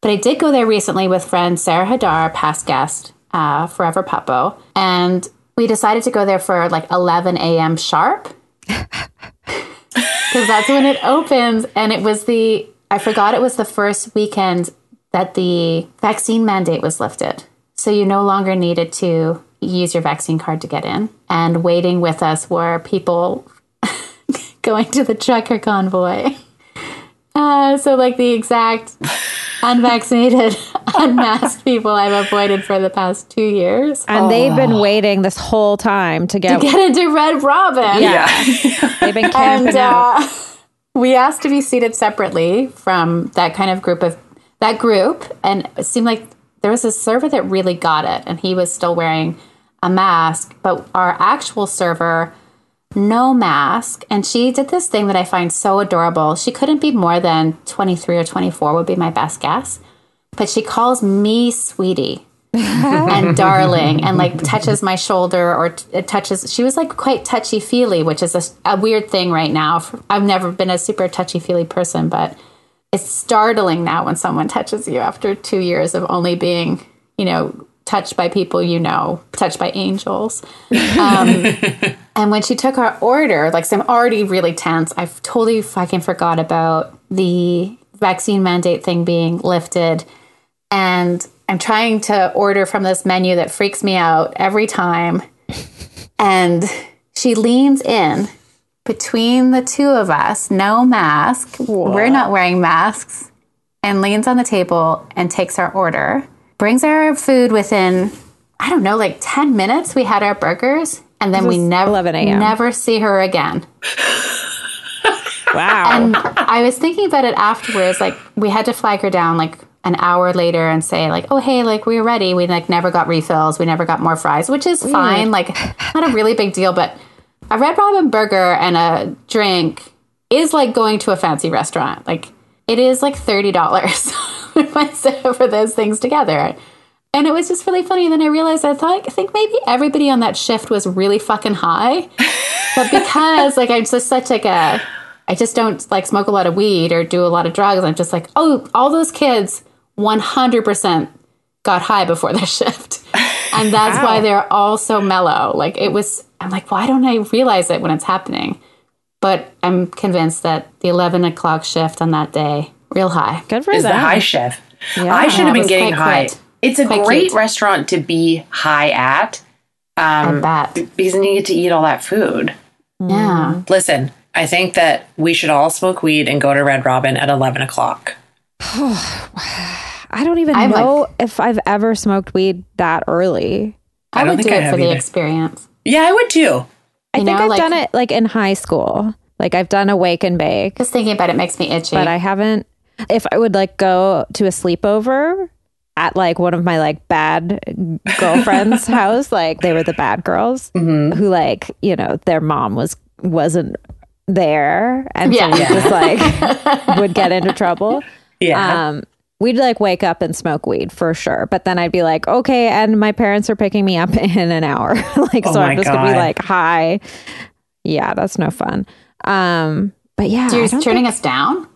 But I did go there recently with friend Sarah Hadar, past guest, uh, Forever Puppo, and we decided to go there for like 11 a.m. sharp because that's when it opens. And it was the I forgot it was the first weekend that the vaccine mandate was lifted, so you no longer needed to use your vaccine card to get in. And waiting with us were people going to the trucker convoy. Uh, so like the exact unvaccinated, unmasked people I've avoided for the past two years. And they've been waiting this whole time to get. To get into Red Robin. Yeah. they've been camping And out. We asked to be seated separately from that kind of group of that group, and it seemed like there was a server that really got it, and he was still wearing a mask, but our actual server no mask and she did this thing that i find so adorable. She couldn't be more than 23 or 24 would be my best guess but she calls me sweetie and darling and like touches my shoulder or t- touches she was like quite touchy feely which is a, a weird thing right now. I've never been a super touchy feely person but it's startling now when someone touches you after two years of only being you know touched by people you know touched by angels. Um, and when she took our order like so i'm already really tense. I've totally fucking forgot about the vaccine mandate thing being lifted. And I'm trying to order from this menu that freaks me out every time. And she leans in between the two of us, no mask. We're not wearing masks, and leans on the table and takes our order. Brings our food within, I don't know, like 10 minutes. We had our burgers, and then we never 11 a.m.. never see her again. Wow. And I was thinking about it afterwards. Like we had to flag her down like an hour later and say like, "Oh hey, like we're ready. We like never got refills. We never got more fries, which is mm. fine. Like not a really big deal, but a Red Robin burger and a drink is like going to a fancy restaurant. Like it is like thirty dollars for those things together." And it was just really funny. Then I realized I thought I think maybe everybody on that shift was really fucking high, but because like I'm just such like a I just don't like smoke a lot of weed or do a lot of drugs. I'm just like, oh, all those kids 100% got high before their shift. And that's why they're all so mellow. Like it was, I'm like, why don't I realize it when it's happening? But I'm convinced that the 11 o'clock shift on that day, real high. Good for is them. the high chef. I should have been getting high. cute. It's a Quite great cute. restaurant to be high at um, I bet. because you get to eat all that food. Yeah. Mm-hmm. Listen, I think that we should all smoke weed and go to Red Robin at 11 o'clock. I don't even I'm know if I've ever smoked weed that early. I, I would think do I it have for the either. experience. Yeah, I would too. I You think know, I've like- done it like in high school. Like I've done a wake and bake, Just thinking about it makes me itchy. but I haven't. If I would like go to a sleepover at like one of my like bad girlfriends' house, like they were the bad girls Mm-hmm. who like you know their mom was wasn't there, and Yeah. so we just like would get into trouble. Yeah. Um, we'd like wake up and smoke weed for sure. But then I'd be like, okay, and my parents are picking me up in an hour. like, Oh so I'm just gonna be like, hi. Yeah, that's no fun. Um, but yeah, so you're turning think- us down?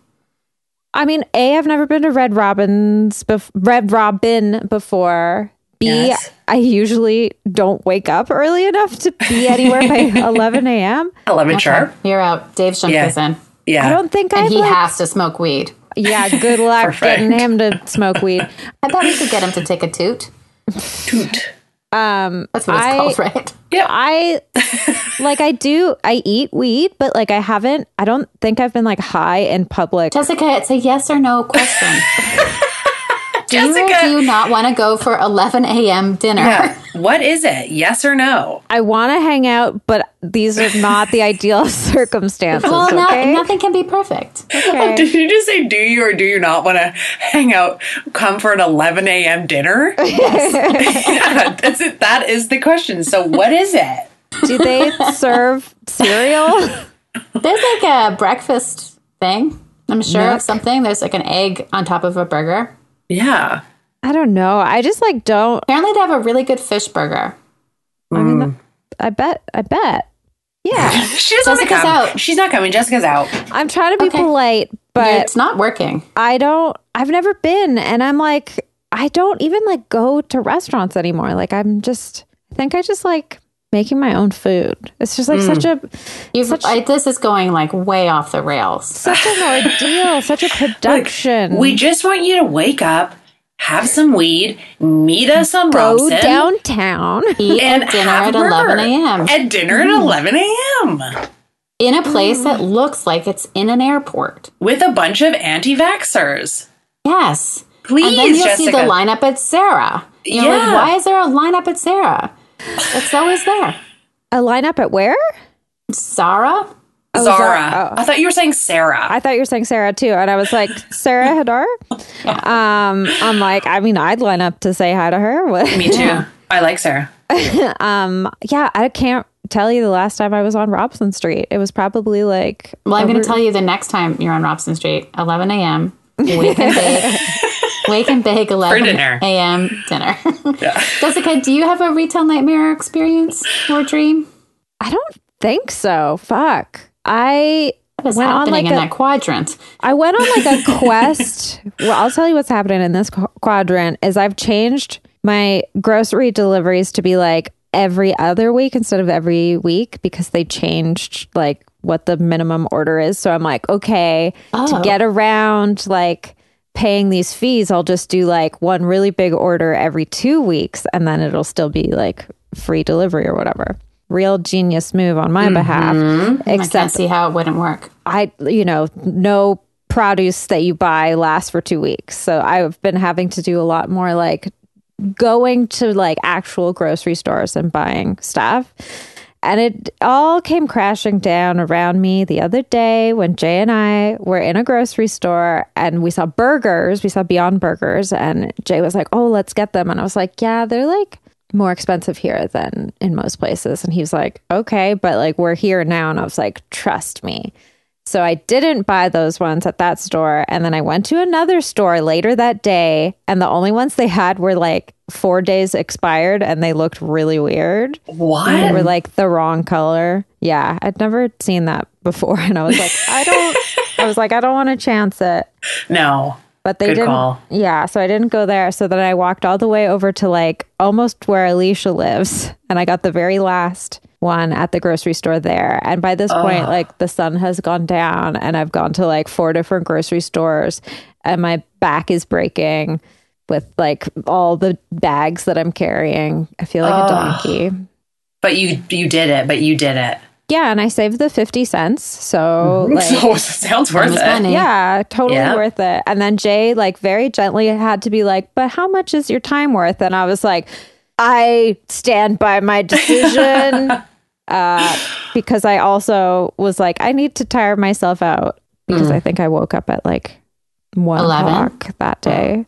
I mean, A, I've never been to Red Robin's, bef- Red Robin before. B, I Yes. usually don't wake up early enough to be anywhere by 11 a.m. 11 sharp. You're out. Dave Yeah. Shumka's in. Yeah. I don't think And I've he like, has to smoke weed. Yeah, good luck getting him to smoke weed. I thought we could get him to take a toot. Toot. Um, That's what it's I- called, right? Yeah. I like I do I eat weed, but like I haven't I don't think I've been like high in public. Jessica, it's a yes or no question. do you Jessica. do you not want to go for 11 a.m. dinner? Yeah. What is it? Yes or no? I want to hang out, but these are not the ideal circumstances. Well, no- okay? nothing can be perfect. okay. Did you just say do you or do you not want to hang out, come for an 11 a.m. dinner? yeah, that's it. That is the question. So what is it? Do they serve cereal? There's like a breakfast thing. I'm sure of something. There's like an egg on top of a burger. Yeah. I don't know. I just like don't. Apparently, they have a really good fish burger. I mean, mm. I bet. I bet. Yeah, She doesn't want Jessica's come. out. She's not coming. Jessica's out. I'm trying to be Okay. polite, but it's not working. I don't I've never been and I'm like I don't even like go to restaurants anymore. Like I'm just I think I just like making my own food. It's just like such mm. a You've, I, this is going like way off the rails. such an ordeal, such a production. We just want you to wake up, have some weed, meet us on go Robson, downtown. Eat and at dinner at 11 a.m. At dinner at mm. 11 a.m. in a place that mm. looks like it's in an airport. with a bunch of anti-vaxxers. Yes. Please, and then you'll see the lineup at Sarah. You're Yeah. like, why is there a lineup at Sarah? It's always there. A lineup at where? Sarah? Oh, Zara. Zara. Oh. I thought you were saying Sarah. I thought you were saying Sarah too, and I was like Sarah Hadar. Um, I'm like, I mean, I'd line up to say hi to her. Me too. I like Sarah. yeah, I can't tell you the last time I was on Robson Street. It was probably like Well, I'm going to tell you the next time you're on Robson Street, 11 a.m. Wake and bake. Wake and bake 11 dinner. a.m. dinner. Jessica, do you have a retail nightmare experience or dream? I don't think so. Fuck. I What is went on happening like in a, that quadrant? I went on like a quest. well, I'll tell you what's happening in this qu- quadrant is I've changed my grocery deliveries to be like every other week instead of every week because they changed like what the minimum order is. So I'm like, okay, to Oh. get around like paying these fees, I'll just do like one really big order every 2 weeks and then it'll still be like free delivery or whatever. Real genius move on my mm-hmm. behalf. I can't Except see how it wouldn't work. I, you know, no produce that you buy lasts for two weeks. So I've been having to do a lot more like going to like actual grocery stores and buying stuff. And it all came crashing down around me the other day when Jay and I were in a grocery store and we saw burgers. We saw Beyond Burgers, and Jay was like, Oh, let's get them. And I was like, Yeah, they're like more expensive here than in most places. And he was like, Okay, but like we're here now. And I was like, Trust me. So I didn't buy those ones at that store. And then I went to another store later that day. And the only ones they had were like four days expired and they looked really weird. They What? were like the wrong color. Yeah, I'd never seen that before. And I was like, I don't, I was like, I don't want to chance it. No. But they Good didn't. call. Yeah, so I didn't go there. So then I walked all the way over to like almost where Alicia lives, and I got the very last one at the grocery store there. And by this point, like the sun has gone down, and I've gone to like four different grocery stores, and my back is breaking with like all the bags that I'm carrying. I feel like a donkey. But you you did it. But you did it. Yeah, and I saved the 50 cents. So, like, So sounds worth it. money. yeah, totally Yeah. worth it. And then Jay, like, very gently had to be like, but how much is your time worth? And I was like, I stand by my decision. Uh, because I also was like, I need to tire myself out because I think I woke up at like one 11? o'clock that day.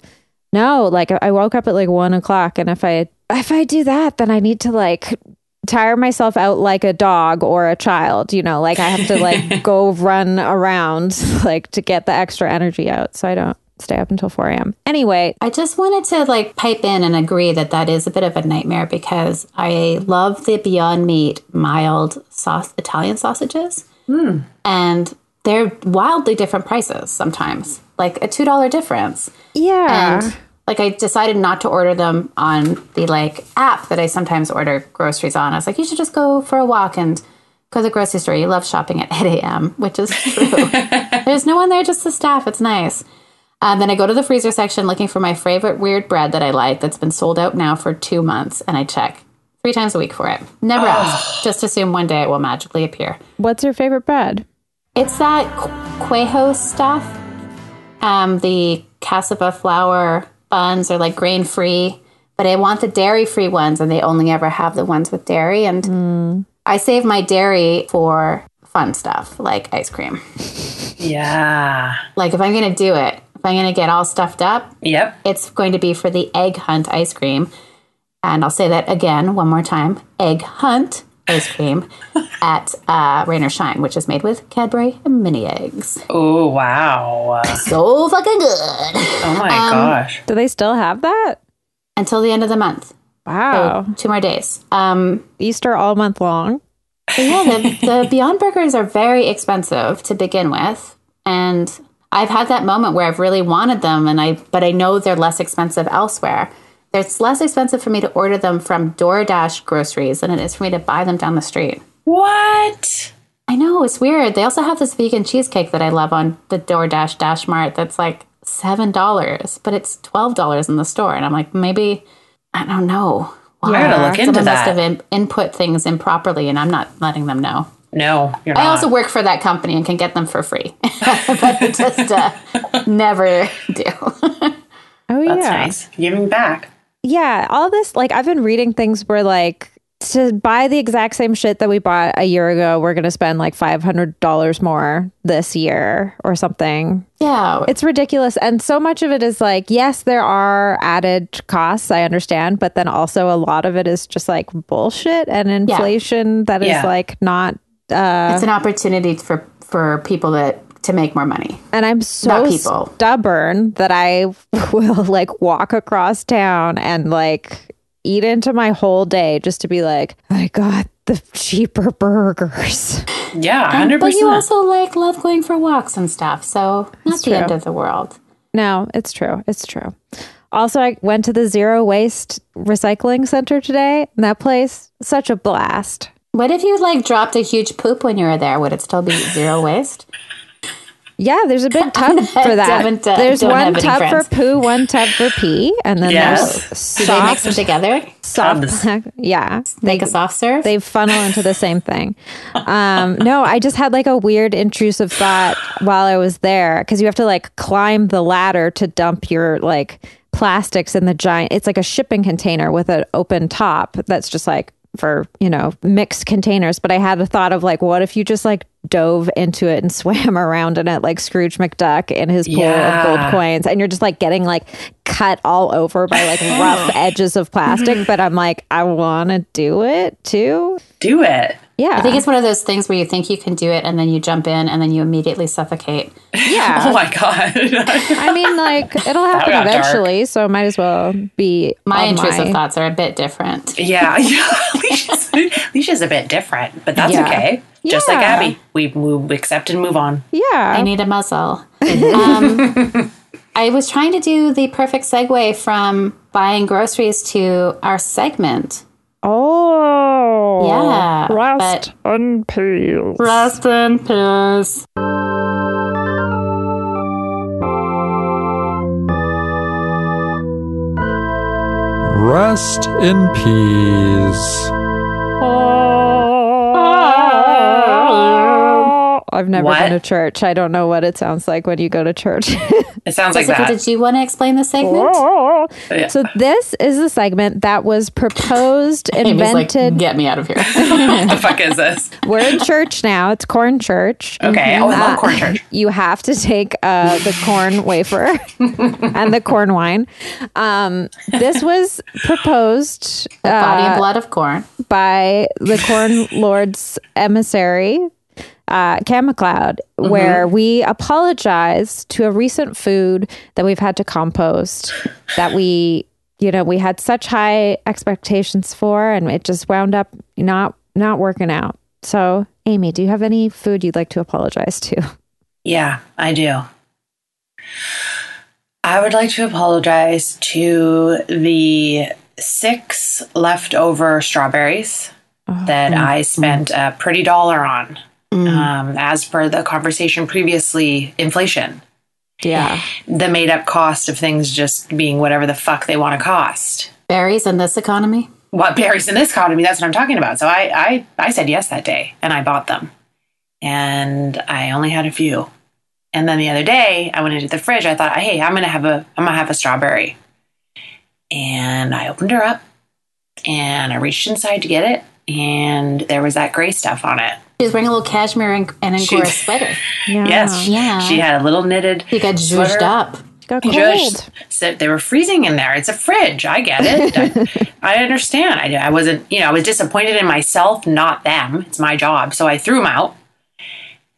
No, like I woke up at like one o'clock, and if I if I do that, then I need to like tire myself out like a dog or a child. You know, like I have to like go run around like to get the extra energy out, so I don't stay up until four a.m. Anyway, I just wanted to like pipe in and agree that that is a bit of a nightmare because I love the Beyond Meat mild sauce Italian sausages, hmm. and they're wildly different prices sometimes, like a two dollar difference. yeah, And like I decided not to order them on the like app that I sometimes order groceries on. I was like, you should just go for a walk and go to the grocery store. You love shopping at 8 a.m., which is true. There's no one there, just the staff. It's nice. Um, then I go to the freezer section looking for my favorite weird bread that I like that's been sold out now for two months, and I check three times a week for it. Never ask. Just assume one day it will magically appear. what's your favorite bread? It's that Qu- Quejos stuff. Um, the cassava flour buns are like grain free, but I want the dairy free ones, and they only ever have the ones with dairy. And I save my dairy for fun stuff like ice cream. Yeah. Like if I'm going to do it, if I'm going to get all stuffed up, Yep. it's going to be for the Egg Hunt ice cream. And I'll say that again one more time Egg Hunt ice cream at uh, Rain or Shine, which is made with Cadbury mini eggs. Oh wow. So fucking good. Oh my gosh. Do they still have that? Until the end of the month. Wow, Two more days. Um, Easter all month long. but yeah, the, the Beyond Burgers are very expensive to begin with. And I've had that moment where I've really wanted them and I but I know they're less expensive elsewhere. It's less expensive for me to order them from DoorDash groceries than it is for me to buy them down the street. What? I know, it's weird. They also have this vegan cheesecake that I love on the DoorDash Dash Mart that's like $7, but it's $12 in the store. And I'm like, maybe, I don't know. I gotta look into Someone must that. have in, input things improperly and I'm not letting them know. No, you're I also work for that company and can get them for free, but I just uh, never do. Oh That's yeah, nice. Giving back. yeah. All this, like, I've been reading things where like to buy the exact same shit that we bought a year ago, we're gonna spend like five hundred dollars more this year or something. yeah, It's ridiculous. And so much of it is like, yes, there are added costs, I understand, but then also a lot of it is just like bullshit and inflation that is Yeah. like not uh it's an opportunity for for people that to make more money. and I'm so stubborn that I will like walk across town and like eat into my whole day just to be like, I got the cheaper burgers. Yeah, hundred percent. But you also like love going for walks and stuff, so not the true. end of the world. No, it's true. It's true. Also, I went to the zero waste recycling center today. And that place, such a blast. What if you like dropped a huge poop when you were there? Would it still be zero waste? Yeah, there's a big tub for that. Haven't, uh, there's don't one tub friends. for poo, one tub for pee, and then Yes. there's Do they mix them together? soft. Tubs. Yeah, Make a soft serve? they funnel into the same thing. Um, no, I just had like a weird intrusive thought while I was there because you have to like climb the ladder to dump your like plastics in the giant. It's like a shipping container with an open top that's just like for you know mixed containers. But I had a thought of like, what if you just like dove into it and swam around in it like Scrooge McDuck in his pool of gold coins, and you're just like getting like cut all over by like rough edges of plastic. But I'm like, I want to do it too. Do it. Yeah. I think it's one of those things where you think you can do it and then you jump in and then you immediately suffocate. yeah. Oh my god. I mean, like, it'll happen got dark. eventually, so it might as well be My intrusive my- thoughts are a bit different. yeah, yeah. Alicia's, Alicia's a bit different, but that's Yeah. okay. Just like Abby, we move, accept and move on. Yeah. I need a muzzle. um, I was trying to do the perfect segue from buying groceries to our segment. Oh. Yeah, Rest and peace. Rest in peace. Rest in peace. Oh. Never What? been to church. I don't know what it sounds like when you go to church. It sounds like Jessica, that. did you want to explain the segment? Yeah. so this is a segment that was proposed, Amy's like, invented. get me out of here. what the fuck is this? We're in church now. It's corn church. Okay. Oh, I love corn church. You have to take uh, the corn wafer and the corn wine. Um, this was proposed Body uh, and blood of corn. by the corn lord's emissary, uh, Cam McLeod, where we apologize to a recent food that we've had to compost that we, you know, we had such high expectations for, and it just wound up not not working out. So, Amy, do you have any food you'd like to apologize to? Yeah, I do. I would like to apologize to the six leftover strawberries that I spent a pretty dollar on. Um, as per the conversation previously, inflation. Yeah. The made up cost of things just being whatever the fuck they want to cost. Berries in this economy. What berries in this economy? That's what I'm talking about. So I, I, I said yes that day and I bought them. And I only had a few. And then the other day I went into the fridge. I thought, hey, I'm gonna have a I'm gonna have a strawberry. And I opened her up and I reached inside to get it, and there was that gray stuff on it. She was wearing a little cashmere and, and She- Angora sweater. Yeah. Yes, Yeah. she had a little knitted. You got zhuzhed up. Got cold. Just so they were freezing in there. It's a fridge. I get it. I, I understand. I, I wasn't, you know, I was disappointed in myself, not them. It's my job. So I threw them out.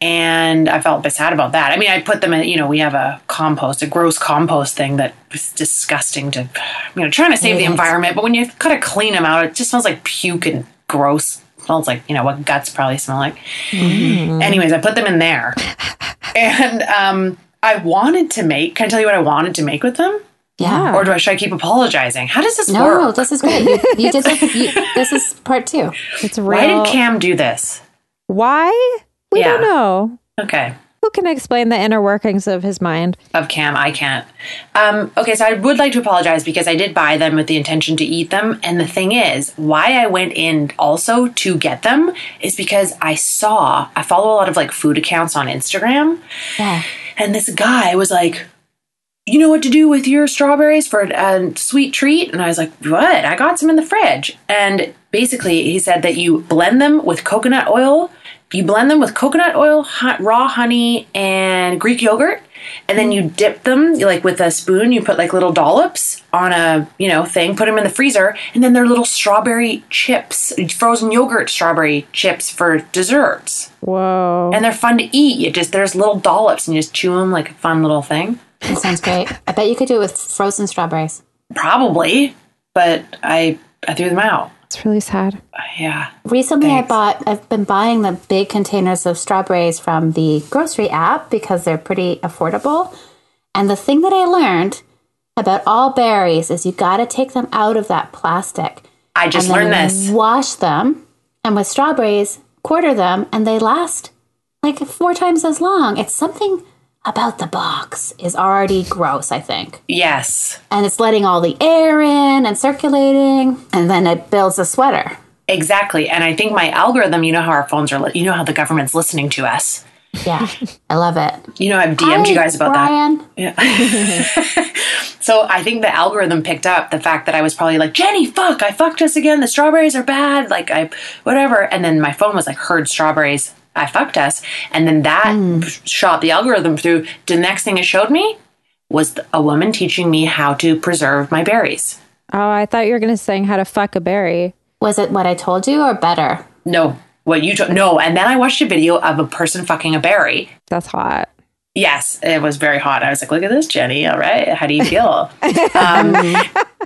And I felt a bit sad about that. I mean, I put them in, you know, we have a compost, a gross compost thing that was disgusting to, you know, trying to save the environment. But when you gotta clean them out, it just smells like puke and gross. Smells like, you know, what guts probably smell like. Anyways, I put them in there. And um, I wanted to make, can I tell you what I wanted to make with them? Yeah. Or do I should I keep apologizing? How does this No, work? no, this is great. You, you did this. You, this is part two. It's real. Why did Cam do this? Why? We Yeah. don't know. Okay. Who can explain the inner workings of his mind? Of Cam, I can't. Um, okay, so I would like to apologize because I did buy them with the intention to eat them. And the thing is, why I went in also to get them is because I saw, I follow a lot of like food accounts on Instagram. Yeah. And this guy was like, you know what to do with your strawberries for a sweet treat? And I was like, what? I got some in the fridge. And basically, he said that you blend them with coconut oil. You blend them with coconut oil, hu- raw honey, and Greek yogurt. And then you dip them like with a spoon. You put like little dollops on a you know thing. Put them in the freezer, and then they're little strawberry chips, frozen yogurt strawberry chips for desserts. Whoa. And they're fun to eat. You just there's little dollops, and you just chew them like a fun little thing. That sounds great. I bet you could do it with frozen strawberries. Probably, but I I threw them out. It's really sad. Yeah. Recently, Thanks. I bought. I've been buying the big containers of strawberries from the grocery app because they're pretty affordable. And the thing that I learned about all berries is you got to take them out of that plastic. I just and then learned this. Wash them, and with strawberries, quarter them, and they last like four times as long. It's something about the box is already gross. I think Yes. and it's letting all the air in and circulating, and then it builds a sweater. Exactly. And I think my algorithm, you know how our phones are, li- you know how the government's listening to us. Yeah, I love it. You know, I've DM'd you guys about that. Brian. So I think the algorithm picked up the fact that I was probably like, Jenny, fuck, I fucked us again. The strawberries are bad. Like, I, whatever. And then my phone was like, heard strawberries. I fucked us. And then that Hmm. shot the algorithm through. The next thing it showed me was a woman teaching me how to preserve my berries. Oh, I thought you were going to sing how to fuck a berry. Was it what I told you or better? No, what you told, no. And then I watched a video of a person fucking a berry. That's hot. Yes, it was very hot. I was like, look at this, Jenny. All right. How do you feel? um,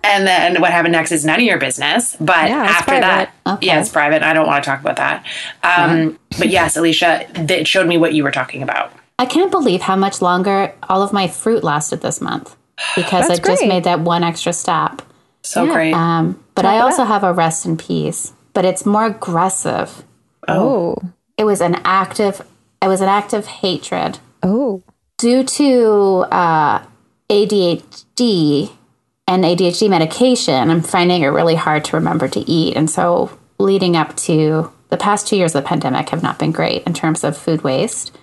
and then what happened next is none of your business. But Yeah, after private. that, Okay. yeah, it's private. I don't want to talk about that. Um, But yes, Alicia, it showed me what you were talking about. I can't believe how much longer all of my fruit lasted this month because I That's just made that one extra step. So great. Um, but I also have a rest in peace, but it's more aggressive. Oh. It was an active. It was an active hatred Oh. due to uh, ADHD and ADHD medication, I'm finding it really hard to remember to eat. And so, leading up to the past two years of the pandemic have not been great in terms of food waste.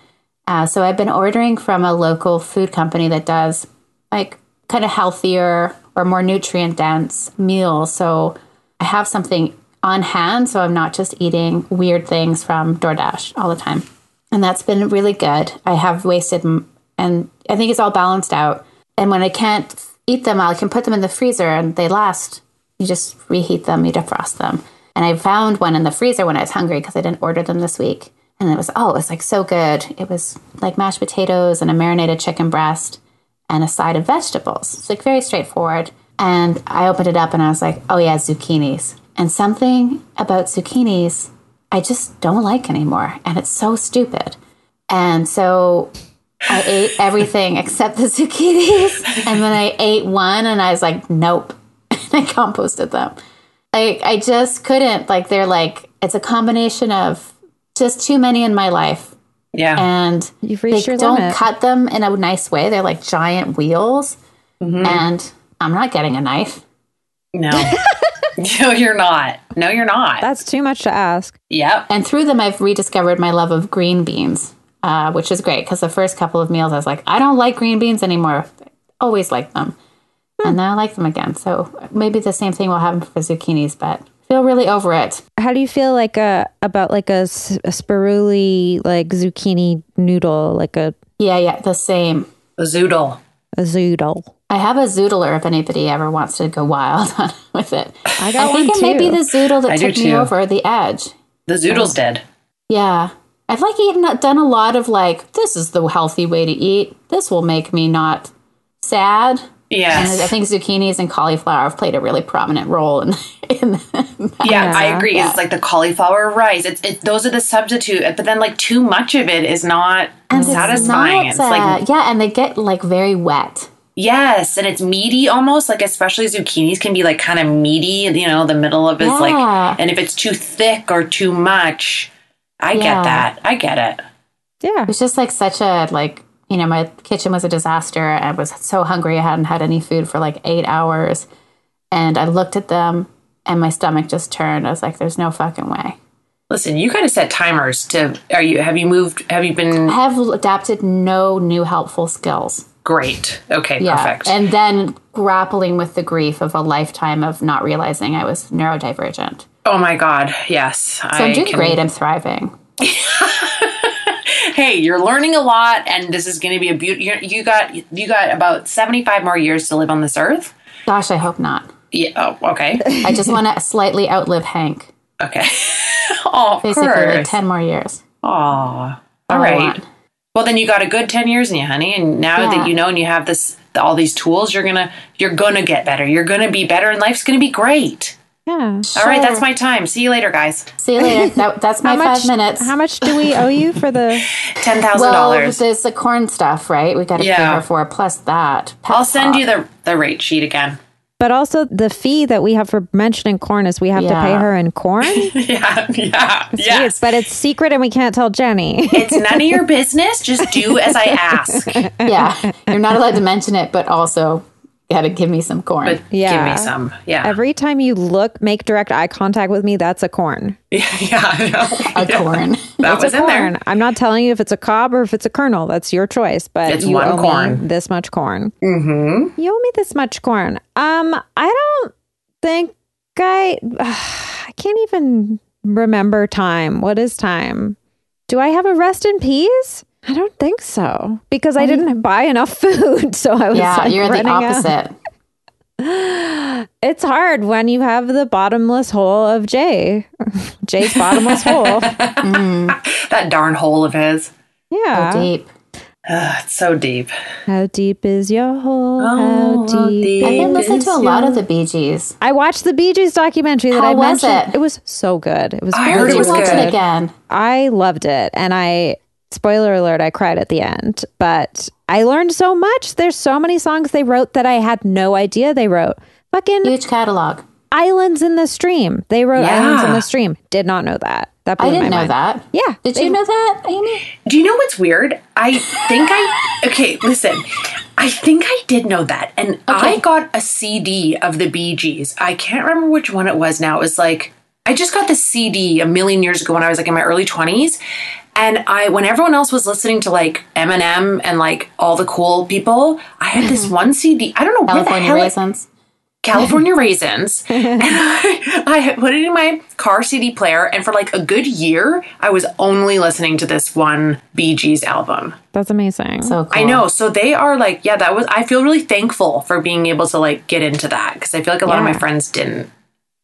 Uh, so I've been ordering from a local food company that does like kind of healthier or more nutrient dense meals. So I have something on hand, so I'm not just eating weird things from DoorDash all the time. And that's been really good. I have wasted, and I think it's all balanced out. And when I can't eat them, I can put them in the freezer and they last. You just reheat them, you defrost them. And I found one in the freezer when I was hungry because I didn't order them this week. And it was, oh, it was like so good. It was like mashed potatoes and a marinated chicken breast and a side of vegetables. It's like very straightforward. And I opened it up and I was like, oh, yeah, zucchinis. And something about zucchinis I just don't like anymore. And it's so stupid. And so I ate everything except the zucchinis. And then I ate one and I was like, nope. And I composted them. Like, I just couldn't. Like, they're like, it's a combination of just too many in my life. Yeah. And You've they reached your don't limit. cut them in a nice way. They're like giant wheels. Mm-hmm. And I'm not getting a knife. no. no, you're not. No, you're not. That's too much to ask. yep. And through them, I've rediscovered my love of green beans, uh, which is great because the first couple of meals I was like, I don't like green beans anymore. Always liked them. And now I like them again. So maybe the same thing will happen for zucchinis, but feel really over it. How do you feel like a about like a spiruli like zucchini noodle, like a Yeah, yeah, the same. A zoodle. A zoodle? I have a zoodler if anybody ever wants to go wild on with it. I got I think one it may be the zoodle that I took me over the edge. The zoodle's dead. Yeah. I've like eaten done a lot of like, this is the healthy way to eat. This will make me not sad. And I think zucchinis and cauliflower have played a really prominent role in, in yeah, I agree. Yeah. It's like the cauliflower rice. It's it, those are the substitute, but then like too much of it is not it's satisfying. not, it's like uh, yeah, and they get like very wet. yes, and it's meaty almost. Like especially zucchinis can be like kind of meaty. You know, the middle of it's Yeah. like, and if it's too thick or too much, I Yeah. get that. I get it. Yeah. It's just like such a like you know my kitchen was a disaster. I was so hungry. I hadn't had any food for like eight hours, and I looked at them and my stomach just turned. I was like, "There's no fucking way." Listen, you got to set timers to. Are you? Have you moved? Have you been I have adapted no new helpful skills. great? Okay, Yeah, perfect. and then grappling with the grief of a lifetime of not realizing I was neurodivergent. oh my god, yes. So I'm doing great. I'm thriving. hey, you're learning a lot, and this is going to be a beauty. You got you got about seventy five more years to live on this earth. Gosh, I hope not. Yeah. Oh, okay. I just want to slightly outlive Hank. Okay. oh, Basically, like. 10 more years. Aw. All I right. Well, then you got a good ten years in you, honey. And now Yeah. that you know and you have this, all these tools, you're gonna you're gonna get better. You're gonna be better, and life's gonna be great. Yeah. All right, that's my time. See you later, guys. See you later. That, that's my much, five minutes. How much do we owe you for the? Ten thousand well, dollars. there's the corn stuff, right? We got to pay Yeah. her for plus that. I'll send you the the rate sheet again. But also the fee that we have for mentioning corn is we have to pay her in corn. yeah, yeah, yes. But it's secret and we can't tell Jenny. It's none of your business. Just do as I ask. Yeah, you're not allowed to mention it, but also got to give me some corn. But Yeah. give me some. Yeah. Every time you look, make direct eye contact with me, that's a corn. yeah, I know. a corn. That It's was a in corn. there. I'm not telling you if it's a cob or if it's a kernel. That's your choice. But It's you one owe corn. me this much corn. Mm-hmm. You owe me this much corn. Um, I don't think I. I can't even remember time. What is time? Do I have a rest in peace? I don't think so because I didn't buy enough food. So I was Yeah, like you're the running out. opposite. It's hard when you have the bottomless hole of Jay. Jay's bottomless hole. Mm-hmm. That darn hole of his. Yeah. Deep. Ugh, it's so deep. How deep is your hole? Oh, How deep? I've been listening to a lot your- of the Bee Gees. I watched the Bee Gees documentary that How I was mentioned. it? was so good. It was I I heard heard it you was watch good. it again. I loved it. And I, spoiler alert, I cried at the end. But I learned so much. There's so many songs they wrote that I had no idea they wrote. Fucking Huge catalog. Islands in the Stream. They wrote Yeah. Islands in the Stream. Did not know that. That blew I didn't know mind. that. Yeah. Did they- you know that, Amy? Do you know what's weird? I think I okay. Listen, I think I did know that, and I got a CD of the Bee Gees. I can't remember which one it was now. It was like I just got the CD a million years ago when I was like in my early twenties, And I, when everyone else was listening to like Eminem and like all the cool people, I had this mm-hmm. one CD. I don't know where the California hell it- raisins. California Raisins. and I, I put it in my car CD player, and for like a good year, I was only listening to this one Bee Gees album. That's amazing. So cool. I know. So they are like, yeah, that was, I feel really thankful for being able to like get into that because I feel like a lot of my friends didn't.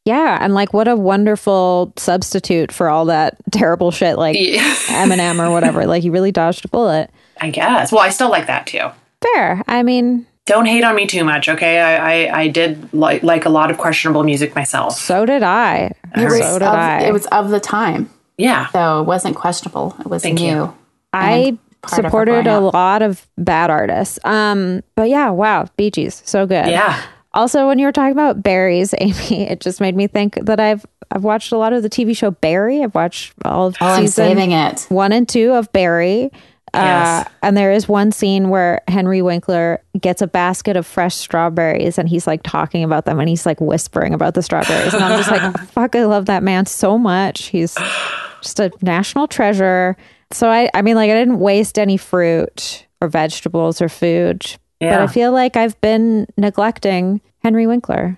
Yeah, and like what a wonderful substitute for all that terrible shit like Eminem or whatever. Like you really dodged a bullet. I guess. Well, I still like that too. Fair. I mean, Don't hate on me too much, okay? I, I, I did like, like a lot of questionable music myself. so did I. It was, So did of, I. it was of the time. Yeah. So it wasn't questionable. It was Thank new. you. I and part of her supported a lot of bad artists. Um, but yeah, wow, Bee Gees, so good. Yeah. Also, when you were talking about berries, Amy, it just made me think that I've I've watched a lot of the TV show Barry. I've watched all of Oh, I'm season saving it. one and two of Barry. Yes. Uh, and there is one scene where Henry Winkler gets a basket of fresh strawberries and he's like talking about them and he's like whispering about the strawberries. And I'm just like, fuck, I love that man so much. He's just a national treasure. So I, I mean, like, I didn't waste any fruit or vegetables or food, but I feel like I've been neglecting Henry Winkler.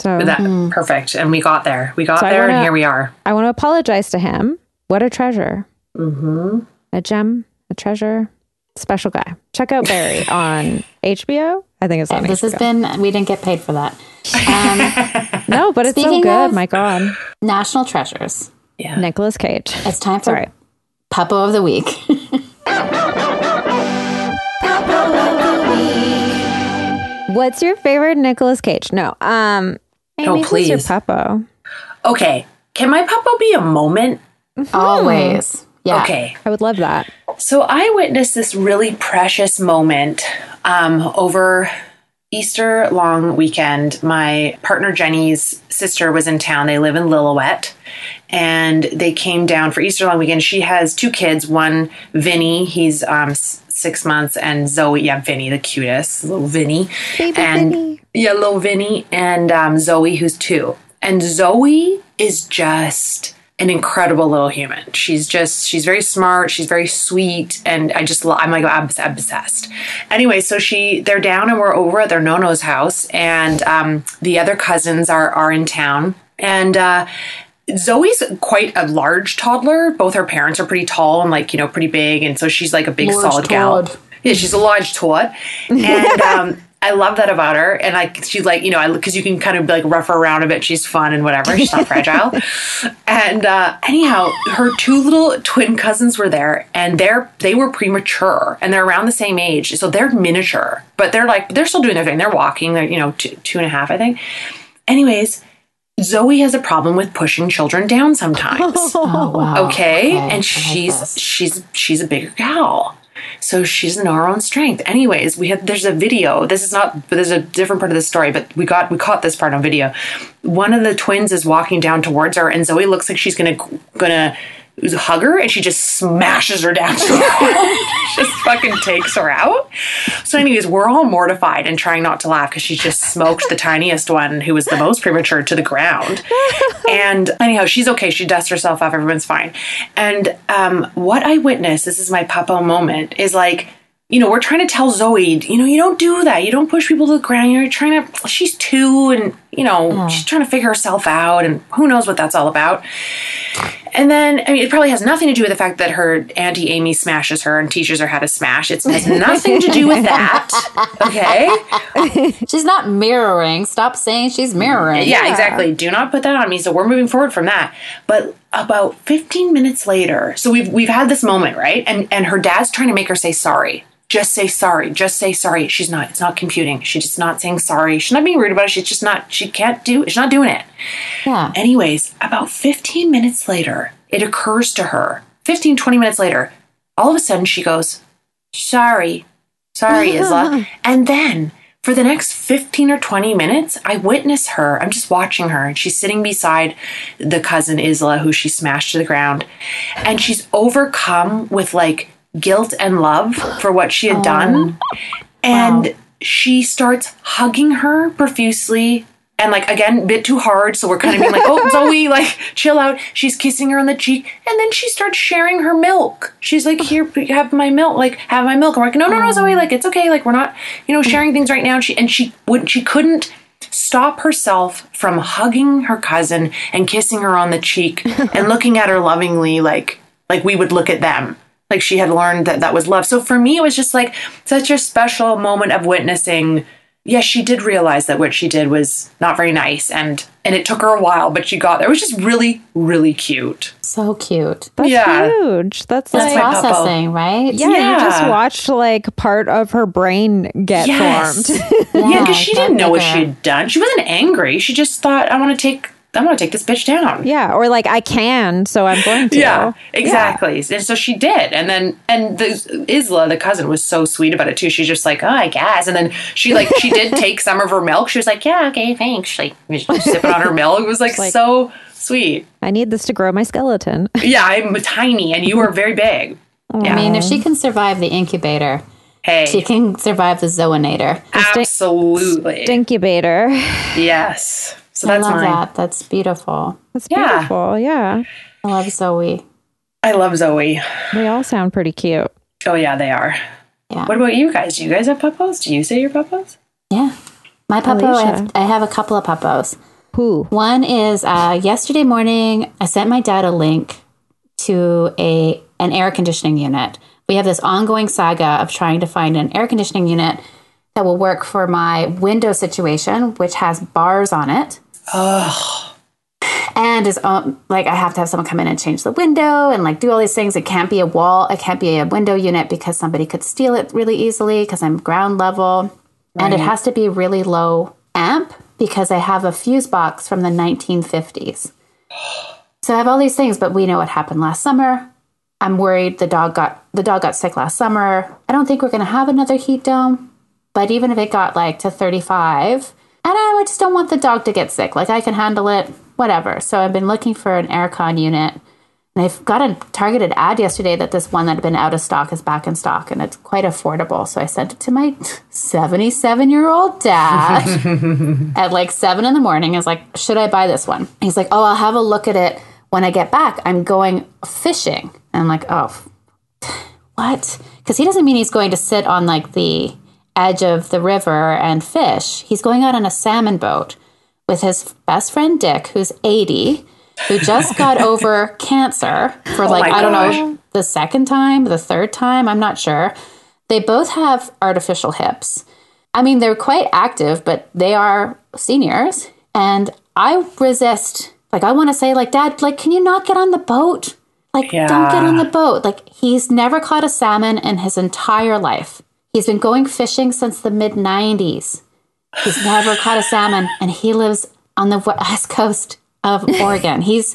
So That perfect. And we got there. We got So there and wanna- here we are. I want to apologize to him. What a treasure. Mm-hmm. a gem, a treasure, special guy. Check out Barry on HBO. I think it's on This HBO. has been, we didn't get paid for that. Um, no, but it's so Speaking good. of- My God, National Treasures. Yeah. Nicolas Cage. It's time for Sorry. Puppo of the Week. What's your favorite Nicolas Cage? No, um, Amy, Oh, who's your please. puppo? Okay. Can my puppo be a moment? Always. Yeah. Okay. I would love that. So I witnessed this really precious moment um, over Easter long weekend. My partner Jenny's sister was in town. They live in Lillooet. And they came down for Easter long weekend. She has two kids. One, Vinny, he's um, s- six months, and Zoe, yeah, Vinny, the cutest, little Vinny. Baby and, Vinny. Yeah, little Vinny, and um, Zoe, who's two. And Zoe is just an incredible little human. She's just, she's very smart. She's very sweet. And I just, I'm like, I'm obsessed. Anyway, so she, they're down and we're over at their Nono's house. And um, the other cousins are, are in town. And, uh, Zoe's quite a large toddler. Both her parents are pretty tall and like, you know, pretty big. And so she's like a big Large solid gal. Yeah, she's a large tot. And um, I love that about her. And like, she's like, you know, because you can kind of like rough her around a bit. She's fun and whatever. She's not fragile. And uh, anyhow, her two little twin cousins were there and they're, they were premature and they're around the same age. So they're miniature, but they're like, they're still doing their thing. They're walking. They're, you know, two, two and a half, I think. Anyways, Zoe has a problem with pushing children down sometimes. Oh, wow. okay, like and she's she's she's a bigger gal. So she doesn't know her own strength. Anyways we have there's a video. This is not there's a different part of the story but we got we caught this part on video. One of the twins is walking down towards her and zoe looks like she's going to gonna gonna hugger and she just smashes her down to the just fucking takes her out so anyways we're all mortified and trying not to laugh because she just smoked the tiniest one who was the most premature to the ground and anyhow, she's okay. She dusts herself off. Everyone's fine. And um, what I witnessed, this is my papa moment, is like, you know, we're trying to tell Zoe, you know, you don't do that. You don't push people to the ground. You're trying to, she's two and, you know, mm. she's trying to figure herself out and who knows what that's all about. And then, I mean, it probably has nothing to do with the fact that her Auntie Amy smashes her and teaches her how to smash. It has nothing to do with that. Okay. She's not mirroring. Stop saying she's mirroring. Yeah, exactly. Do not put that on me. So we're moving forward from that. But about 15 minutes later, so we've we've had this moment, right? And and her dad's trying to make her say sorry. Just say sorry. Just say sorry. She's not. It's not computing. She's just not saying sorry. She's not being rude about it. She's just not. She can't do. She's not doing it. Yeah. Anyways, about 15 minutes later, it occurs to her. 15, 20 minutes later, all of a sudden she goes, Sorry. Sorry, Isla. and then for the next 15 or 20 minutes, I witness her. I'm just watching her, and she's sitting beside the cousin Isla, who she smashed to the ground. And she's overcome with like guilt and love for what she had done. And she starts hugging her profusely and like again, bit too hard. So we're kind of being like, "Oh, Zoe, like chill out." She's kissing her on the cheek, and then she starts sharing her milk. She's like, "Here, have my milk. Like, have my milk." And we're like, "No, no, no, Zoe. Like, it's okay. Like, we're not, you know, sharing things right now." And she and she wouldn't. She couldn't stop herself from hugging her cousin and kissing her on the cheek and looking at her lovingly, like like we would look at them. Like she had learned that that was love. So for me, it was just like such a special moment of witnessing yes, she did realize that what she did was not very nice and and it took her a while, but she got there. It was just really, really cute. So cute. That's Yeah. huge. That's, That's like, my puppo. processing, right? yeah, you just watched like part of her brain get Yes. formed. Yeah, because she didn't know what she had done. She wasn't angry. She just thought, I want to take I want to take this bitch down. yeah, or like I can, so I'm going to. Yeah, exactly. And so she did. And then, and the Isla, the cousin, was so sweet about it too. She's just like, oh, I guess. And then she like, she did take some of her milk. She was like, yeah, okay, thanks. She, like, sipping on her milk. It was like, like- so sweet. I need this to grow my skeleton. Yeah, I'm tiny and you are very big. Yeah. I mean, if she can survive the incubator, hey, she can survive the zoonator. absolutely. Incubator. yes. So I love mine. that. That's beautiful. That's Yeah. beautiful. Yeah. I love Zoe. I love Zoe. They all sound pretty cute. Oh, yeah, they are. Yeah. What about you guys? Do you guys have puppos? Do you say your puppos? Yeah. My puppo, I have, I have a couple of puppos. Who? One is uh, yesterday morning, I sent my dad a link to a an air conditioning unit. We have this ongoing saga of trying to find an air conditioning unit that will work for my window situation, which has bars on it. And is um, like I have to have someone come in and change the window and like do all these things. It can't be a wall. It can't be a window unit because somebody could steal it really easily because I'm ground level. And it has to be really low amp because I have a fuse box from the 1950s. So I have all these things, but we know what happened last summer. I'm worried the dog got the dog got sick last summer. I don't think we're going to have another heat dome, but even if it got like to 35, and I just don't want the dog to get sick. Like I can handle it, whatever. So I've been looking for an aircon unit. And I've got a targeted ad yesterday that this one that had been out of stock is back in stock and it's quite affordable. So I sent it to my 77 year old dad at like seven in the morning. I was like, should I buy this one? He's like, oh, I'll have a look at it when I get back. I'm going fishing. And I'm like, oh, what? Because he doesn't mean he's going to sit on like the edge of the river and fish. He's going out on a salmon boat with his best friend Dick, who's 80, who just got over cancer for oh like, my I don't know, the second time, the third time, I'm not sure. They both have artificial hips. I mean, they're quite active, but they are seniors. And I resist. Like, I want to say, like, Dad, like, can you not get on the boat? Like, don't get on the boat. Like, he's never caught a salmon in his entire life. He's been going fishing since the mid 90s. He's never caught a salmon, and he lives on the west coast of Oregon. He's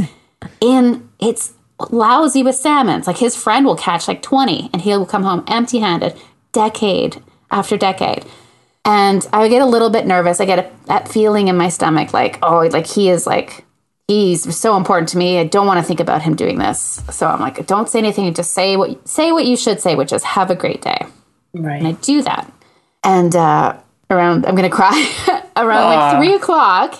in, it's lousy with salmons. Like, his friend will catch like 20, and he'll come home empty handed, decade after decade. And I get a little bit nervous. I get a, that feeling in my stomach, like, oh, like he is like, he's so important to me. I don't want to think about him doing this. So I'm like, don't say anything. Just say what say what you should say, which is have a great day. And I Right. do that. And uh, around, I'm going to cry, around like three o'clock,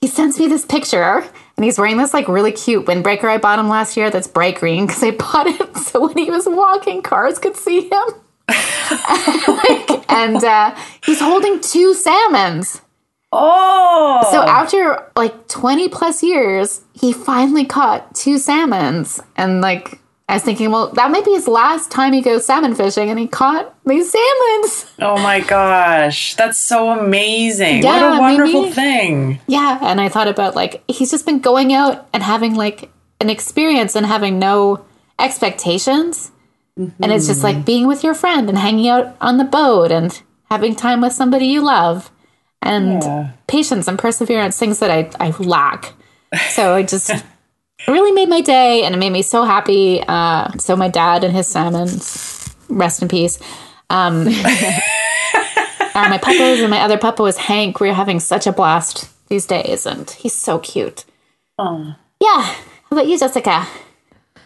he sends me this picture and he's wearing this like really cute windbreaker I bought him last year that's bright green because I bought it so when he was walking, cars could see him. Like, and uh, he's holding two salmons. Oh, So after like 20 plus years, he finally caught two salmons. And like, I was thinking, well, that might be his last time he goes salmon fishing, and he caught these salmons. oh my gosh, that's so amazing! Yeah, what a wonderful maybe- thing. Yeah. And I thought about like, he's just been going out and having like an experience and having no expectations. And it's just like mm-hmm. being with your friend and hanging out on the boat and having time with somebody you love and Yeah. patience and perseverance, things that I, I lack. So I just it really made my day and it made me so happy. Uh, so my dad and his salmons, rest in peace. Um, are my puppos and my other puppo is Hank. We're having such a blast these days and he's so cute. Oh. Yeah. How about you, Jessica?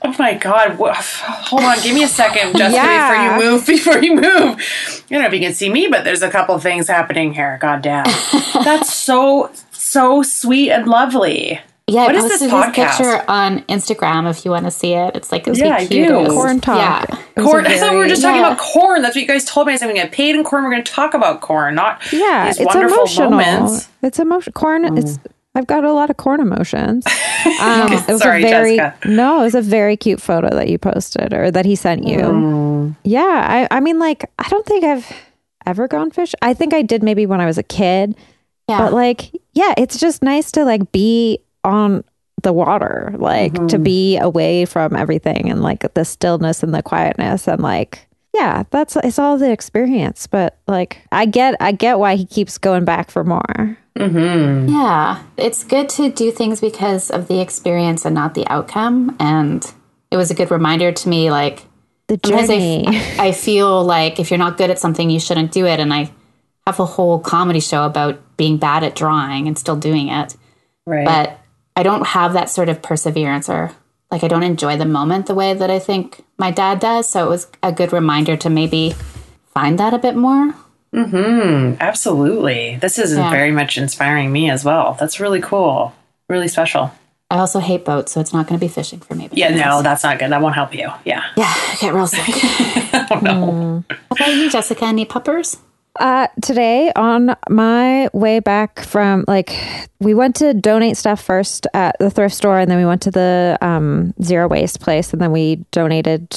Oh my god! Hold on, give me a second, Jessica, Yeah. before you move. Before you move, I don't know if you can see me, but there's a couple things happening here. God damn, that's so so sweet and lovely. Yeah, What I is this posted his podcast? picture on Instagram if you want to see it. It's like Yeah, I the cutest. do. Corn talk. Yeah. It was a Corn. I thought we were very- just talking yeah. about corn. That's what you guys told me. I said we get paid in corn. We're going to talk about corn, not Yeah, these it's wonderful emotional. moments. It's emotion. Corn. It's. I've got a lot of corn emotions. Um, it was Sorry, a very Jessica. no. It was a very cute photo that you posted or that he sent you. Mm. Yeah, I. I mean, like, I don't think I've ever gone fish. I think I did maybe when I was a kid. Yeah. But like, yeah, it's just nice to like be on the water, like Mm-hmm. to be away from everything and like the stillness and the quietness and like yeah, that's it's all the experience. But like I get I get why he keeps going back for more. Yeah, it's good to do things because of the experience and not the outcome. And it was a good reminder to me, like, The sometimes I, journey. f- I feel like if you're not good at something, you shouldn't do it. And I have a whole comedy show about being bad at drawing and still doing it. Right. But I don't have that sort of perseverance or like I don't enjoy the moment the way that I think my dad does. So it was a good reminder to maybe find that a bit more. Hmm. Absolutely. This is Yeah. very much inspiring me as well. That's really cool. Really special. I also hate boats, so it's not going to be fishing for me. Yeah, no, that's not good. That won't help you. Yeah. Yeah, I get real sick. Oh, no. How about you, Jessica? Any puppers? Uh, today on my way back from like we went to donate stuff first at the thrift store and then we went to the um, zero waste place and then we donated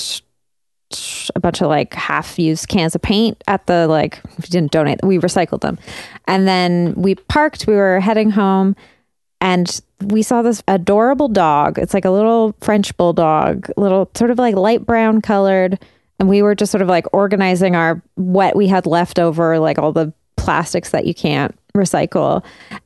a bunch of like half used cans of paint at the like we didn't donate we recycled them. And then we parked we were heading home and we saw this adorable dog. It's like a little french bulldog little sort of like light brown colored and we were just sort of like organizing our what we had left over like all the plastics that you can't recycle.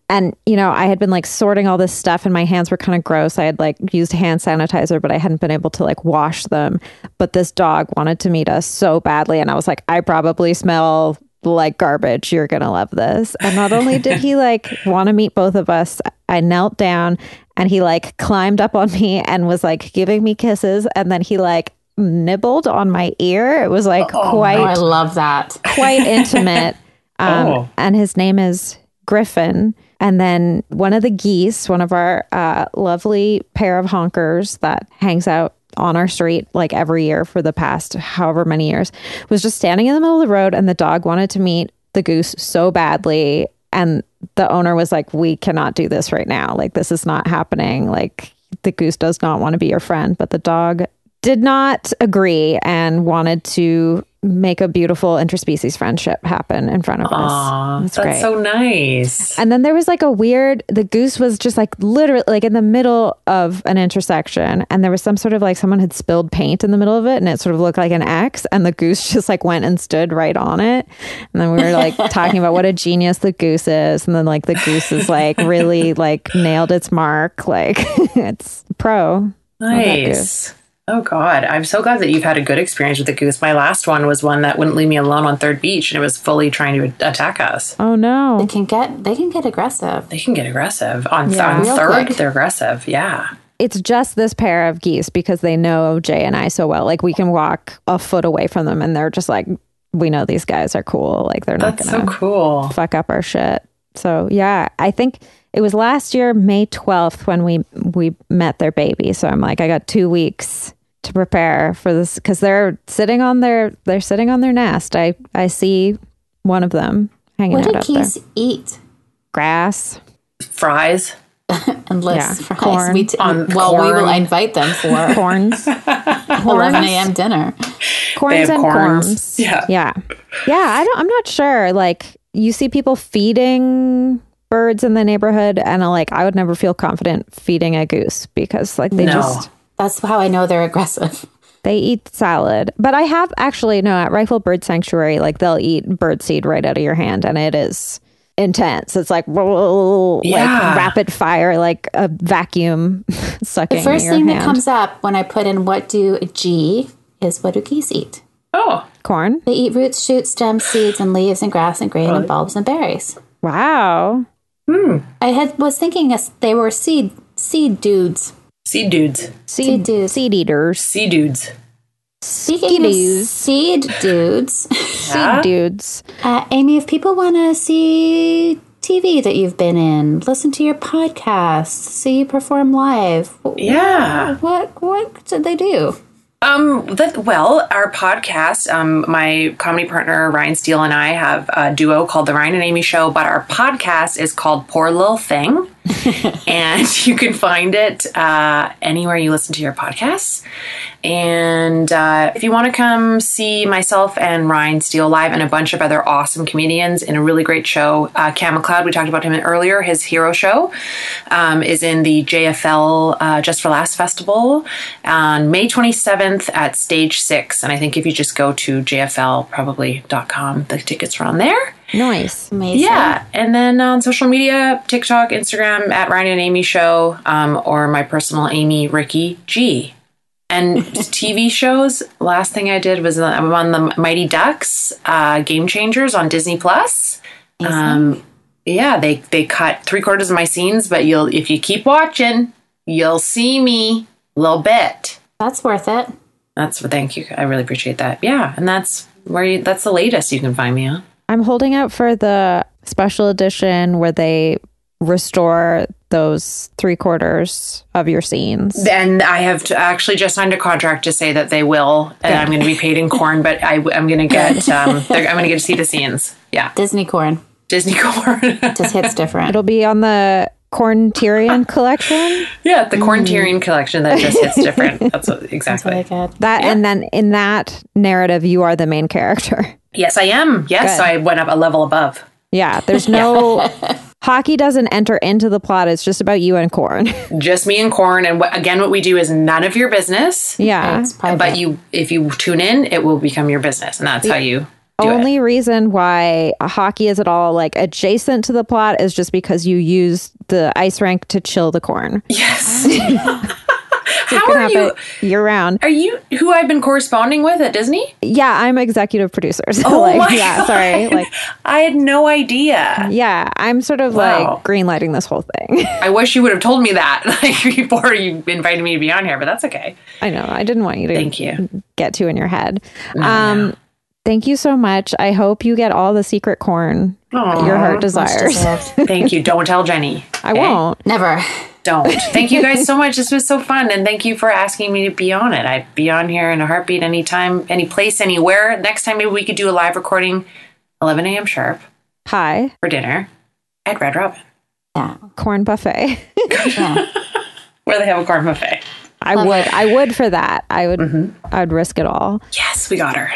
And you know i had been like sorting all this stuff and my hands were kind of gross. I had like used hand sanitizer but i hadn't been able to like wash them. But this dog wanted to meet us so badly and i was like i probably smell like garbage. You're gonna love this. And not only did he like want to meet both of us i knelt down and he like climbed up on me and was like giving me kisses. And then he like nibbled on my ear it was like Oh, quite I love that. quite intimate. Um, Oh. And his name is Griffin. And then one of the geese, one of our uh, lovely pair of honkers that hangs out on our street like every year for the past however many years, was just standing in the middle of the road. And the dog wanted to meet the goose so badly. And the owner was like, We cannot do this right now. Like, this is not happening. Like, the goose does not want to be your friend. But the dog did not agree and wanted to make a beautiful interspecies friendship happen in front of us. That's that's great. so nice. and then there was like a weird the goose was just like literally like in the middle of an intersection and there was some sort of like someone had spilled paint in the middle of it and it sort of looked like an X and the goose just like went and stood right on it. And then we were like talking about what a genius the goose is and then like the goose is like really like nailed its mark like it's pro. Nice. Oh God, I'm so glad that you've had a good experience with the goose. My last one was one that wouldn't leave me alone on Third Beach, and it was fully trying to attack us. Oh no, They can get they can get aggressive. They can get aggressive on, Yeah. on Third. quick. They're aggressive. Yeah. it's just this pair of geese because they know Jay and I so well. Like we can walk a foot away from them and they're just like, we know these guys are cool. Like they're not That's gonna so cool. fuck up our shit. So yeah, I think it was last year, May twelfth, when we we met their baby. So I'm like, I got two weeks to prepare for this because they're sitting on their they're sitting on their nest. I I see one of them hanging What out do up there. geese eat? Grass. Fries. Unless Yeah, fries. corn. We t- On well, we will invite them for Corns. 11 a.m. dinner. corns have and corns. corns. Yeah. Yeah. Yeah. I don't I'm not sure. Like you see people feeding birds in the neighborhood and uh, like I would never feel confident feeding a goose because like they No. just That's how I know they're aggressive. they eat salad. But I have actually no at Reifel Bird Sanctuary, like they'll eat bird seed right out of your hand and it is intense. It's like like Yeah. rapid fire, like a vacuum sucking. The first your thing that comes up when I put in what do G is what do geese eat? Oh, corn. They eat roots, shoots, stems, seeds, and leaves, and grass, and grain, and bulbs, and berries. Wow. I had was thinking as they were seed seed dudes. seed dudes. Seed, dudes. seed eaters. Sea dudes. Speaking of seed dudes, Seed dudes. uh, Amy, if people want to see TV that you've been in, listen to your podcast, see you perform live. Yeah. What what did they do? Um, well, our podcast, um, my comedy partner Ryan Steele and I have a duo called The Ryan and Amy Show, but our podcast is called Poor Little Thing. and you can find it uh, anywhere you listen to your podcasts. And uh, if you want to come see myself and Ryan Steele live and a bunch of other awesome comedians in a really great show, uh, Cam McLeod, we talked about him earlier, his hero show um, is in the JFL uh, Just for Laughs Festival on May 27th at Stage 6. And I think if you just go to jflprobably.com, the tickets are on there. Nice. Amazing. Yeah, and then on social media, TikTok, Instagram at Ryan and Amy Show, um, or my personal Amy Ricky G. And TV shows. Last thing I did was uh, I'm on the Mighty Ducks, uh, Game Changers on Disney Plus. Um, yeah, they they cut three quarters of my scenes, but you'll if you keep watching, you'll see me a little bit. That's worth it. That's thank you. I really appreciate that. Yeah, and that's where you, that's the latest you can find me on. I'm holding out for the special edition where they restore those three quarters of your scenes. And I have to actually just signed a contract to say that they will, and I'm going to be paid in corn, but I, am going to get, um, I'm going to get to see the scenes. Yeah, Disney corn Disney corn. just hits different. It'll be on the Corn Tyrion collection. yeah, the corn Tyrion collection that just hits different. That's what, exactly. really good. That and then in that narrative, you are the main character. Yes, I am. Yes, Good. I went up a level above. Yeah, there's no hockey doesn't enter into the plot. It's just about you and Corn. Just me and corn. And what, again, what we do is none of your business. Yeah. It's. But you, if you tune in, it will become your business, and that's how you do it. Only reason why hockey is at all like adjacent to the plot is just because you use the ice rink to chill the corn. Yes. How can are you? year round. Are you who I've been corresponding with at Disney? Yeah, I'm executive producer. So Oh like, my yeah, God. sorry. Like, I had no idea. yeah, I'm sort of Wow. like green lighting this whole thing. I wish you would have told me that like before you invited me to be on here, but that's okay. I know. I didn't want you to Thank you. get too in your head. um, thank you so much. I hope you get all the secret corn Aw, your heart desires. Thank you. Don't tell Jenny. I won't. Never. Don't. Thank you guys so much. This was so fun, and thank you for asking me to be on it. I'd be on here in a heartbeat, anytime, any place, anywhere. Next time, maybe we could do a live recording, 11 a.m. sharp Hi, for dinner at Red Robin, Yeah. corn buffet. Yeah. where they have a corn buffet. I would. I would for that. I would. Mm-hmm. I would risk it all. Yes, we got her.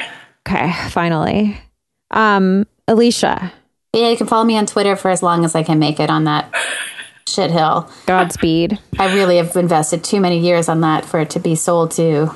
Okay, finally. Um, Alicia, yeah, you can follow me on Twitter for as long as I can make it on that shit hill. Godspeed. I really have invested too many years on that for it to be sold to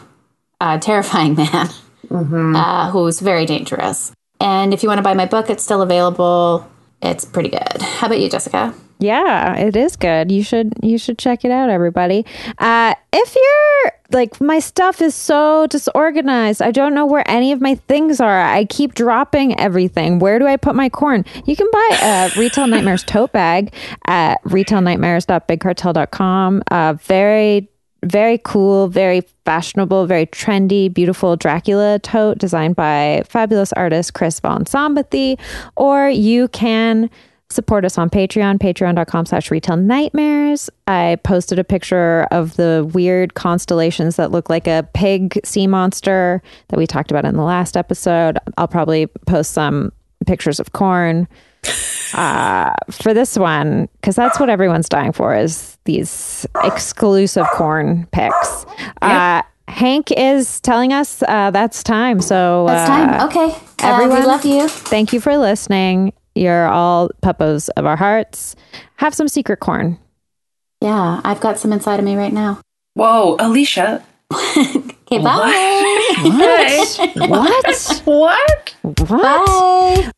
a terrifying man uh, who's very dangerous. And if you want to buy my book, it's still available. It's pretty good. How about you, Jessica? Yeah, it is good. You should you should check it out, everybody. Uh, if you're like my stuff is so disorganized, I don't know where any of my things are. I keep dropping everything. Where do I put my corn? You can buy a Retail Nightmares tote bag at retailnightmares.bigcartel.com. Uh, very very cool, very fashionable, very trendy, beautiful Dracula tote designed by fabulous artist Chris Von Szombathy. Or you can support us on Patreon, patreon.com slash retail nightmares. I posted a picture of the weird constellations that look like a pig sea monster that we talked about in the last episode. I'll probably post some pictures of corn uh, for this one because that's what everyone's dying for is these exclusive corn pics. Uh, Hank is telling us uh, that's time. So It's uh, time. Okay. everyone- Uh, we love you. thank you for listening. You're all puppos of our hearts. Have some secret corn. Yeah, I've got some inside of me right now. Whoa, Alicia. Okay, bye. What? What? what? what? Bye.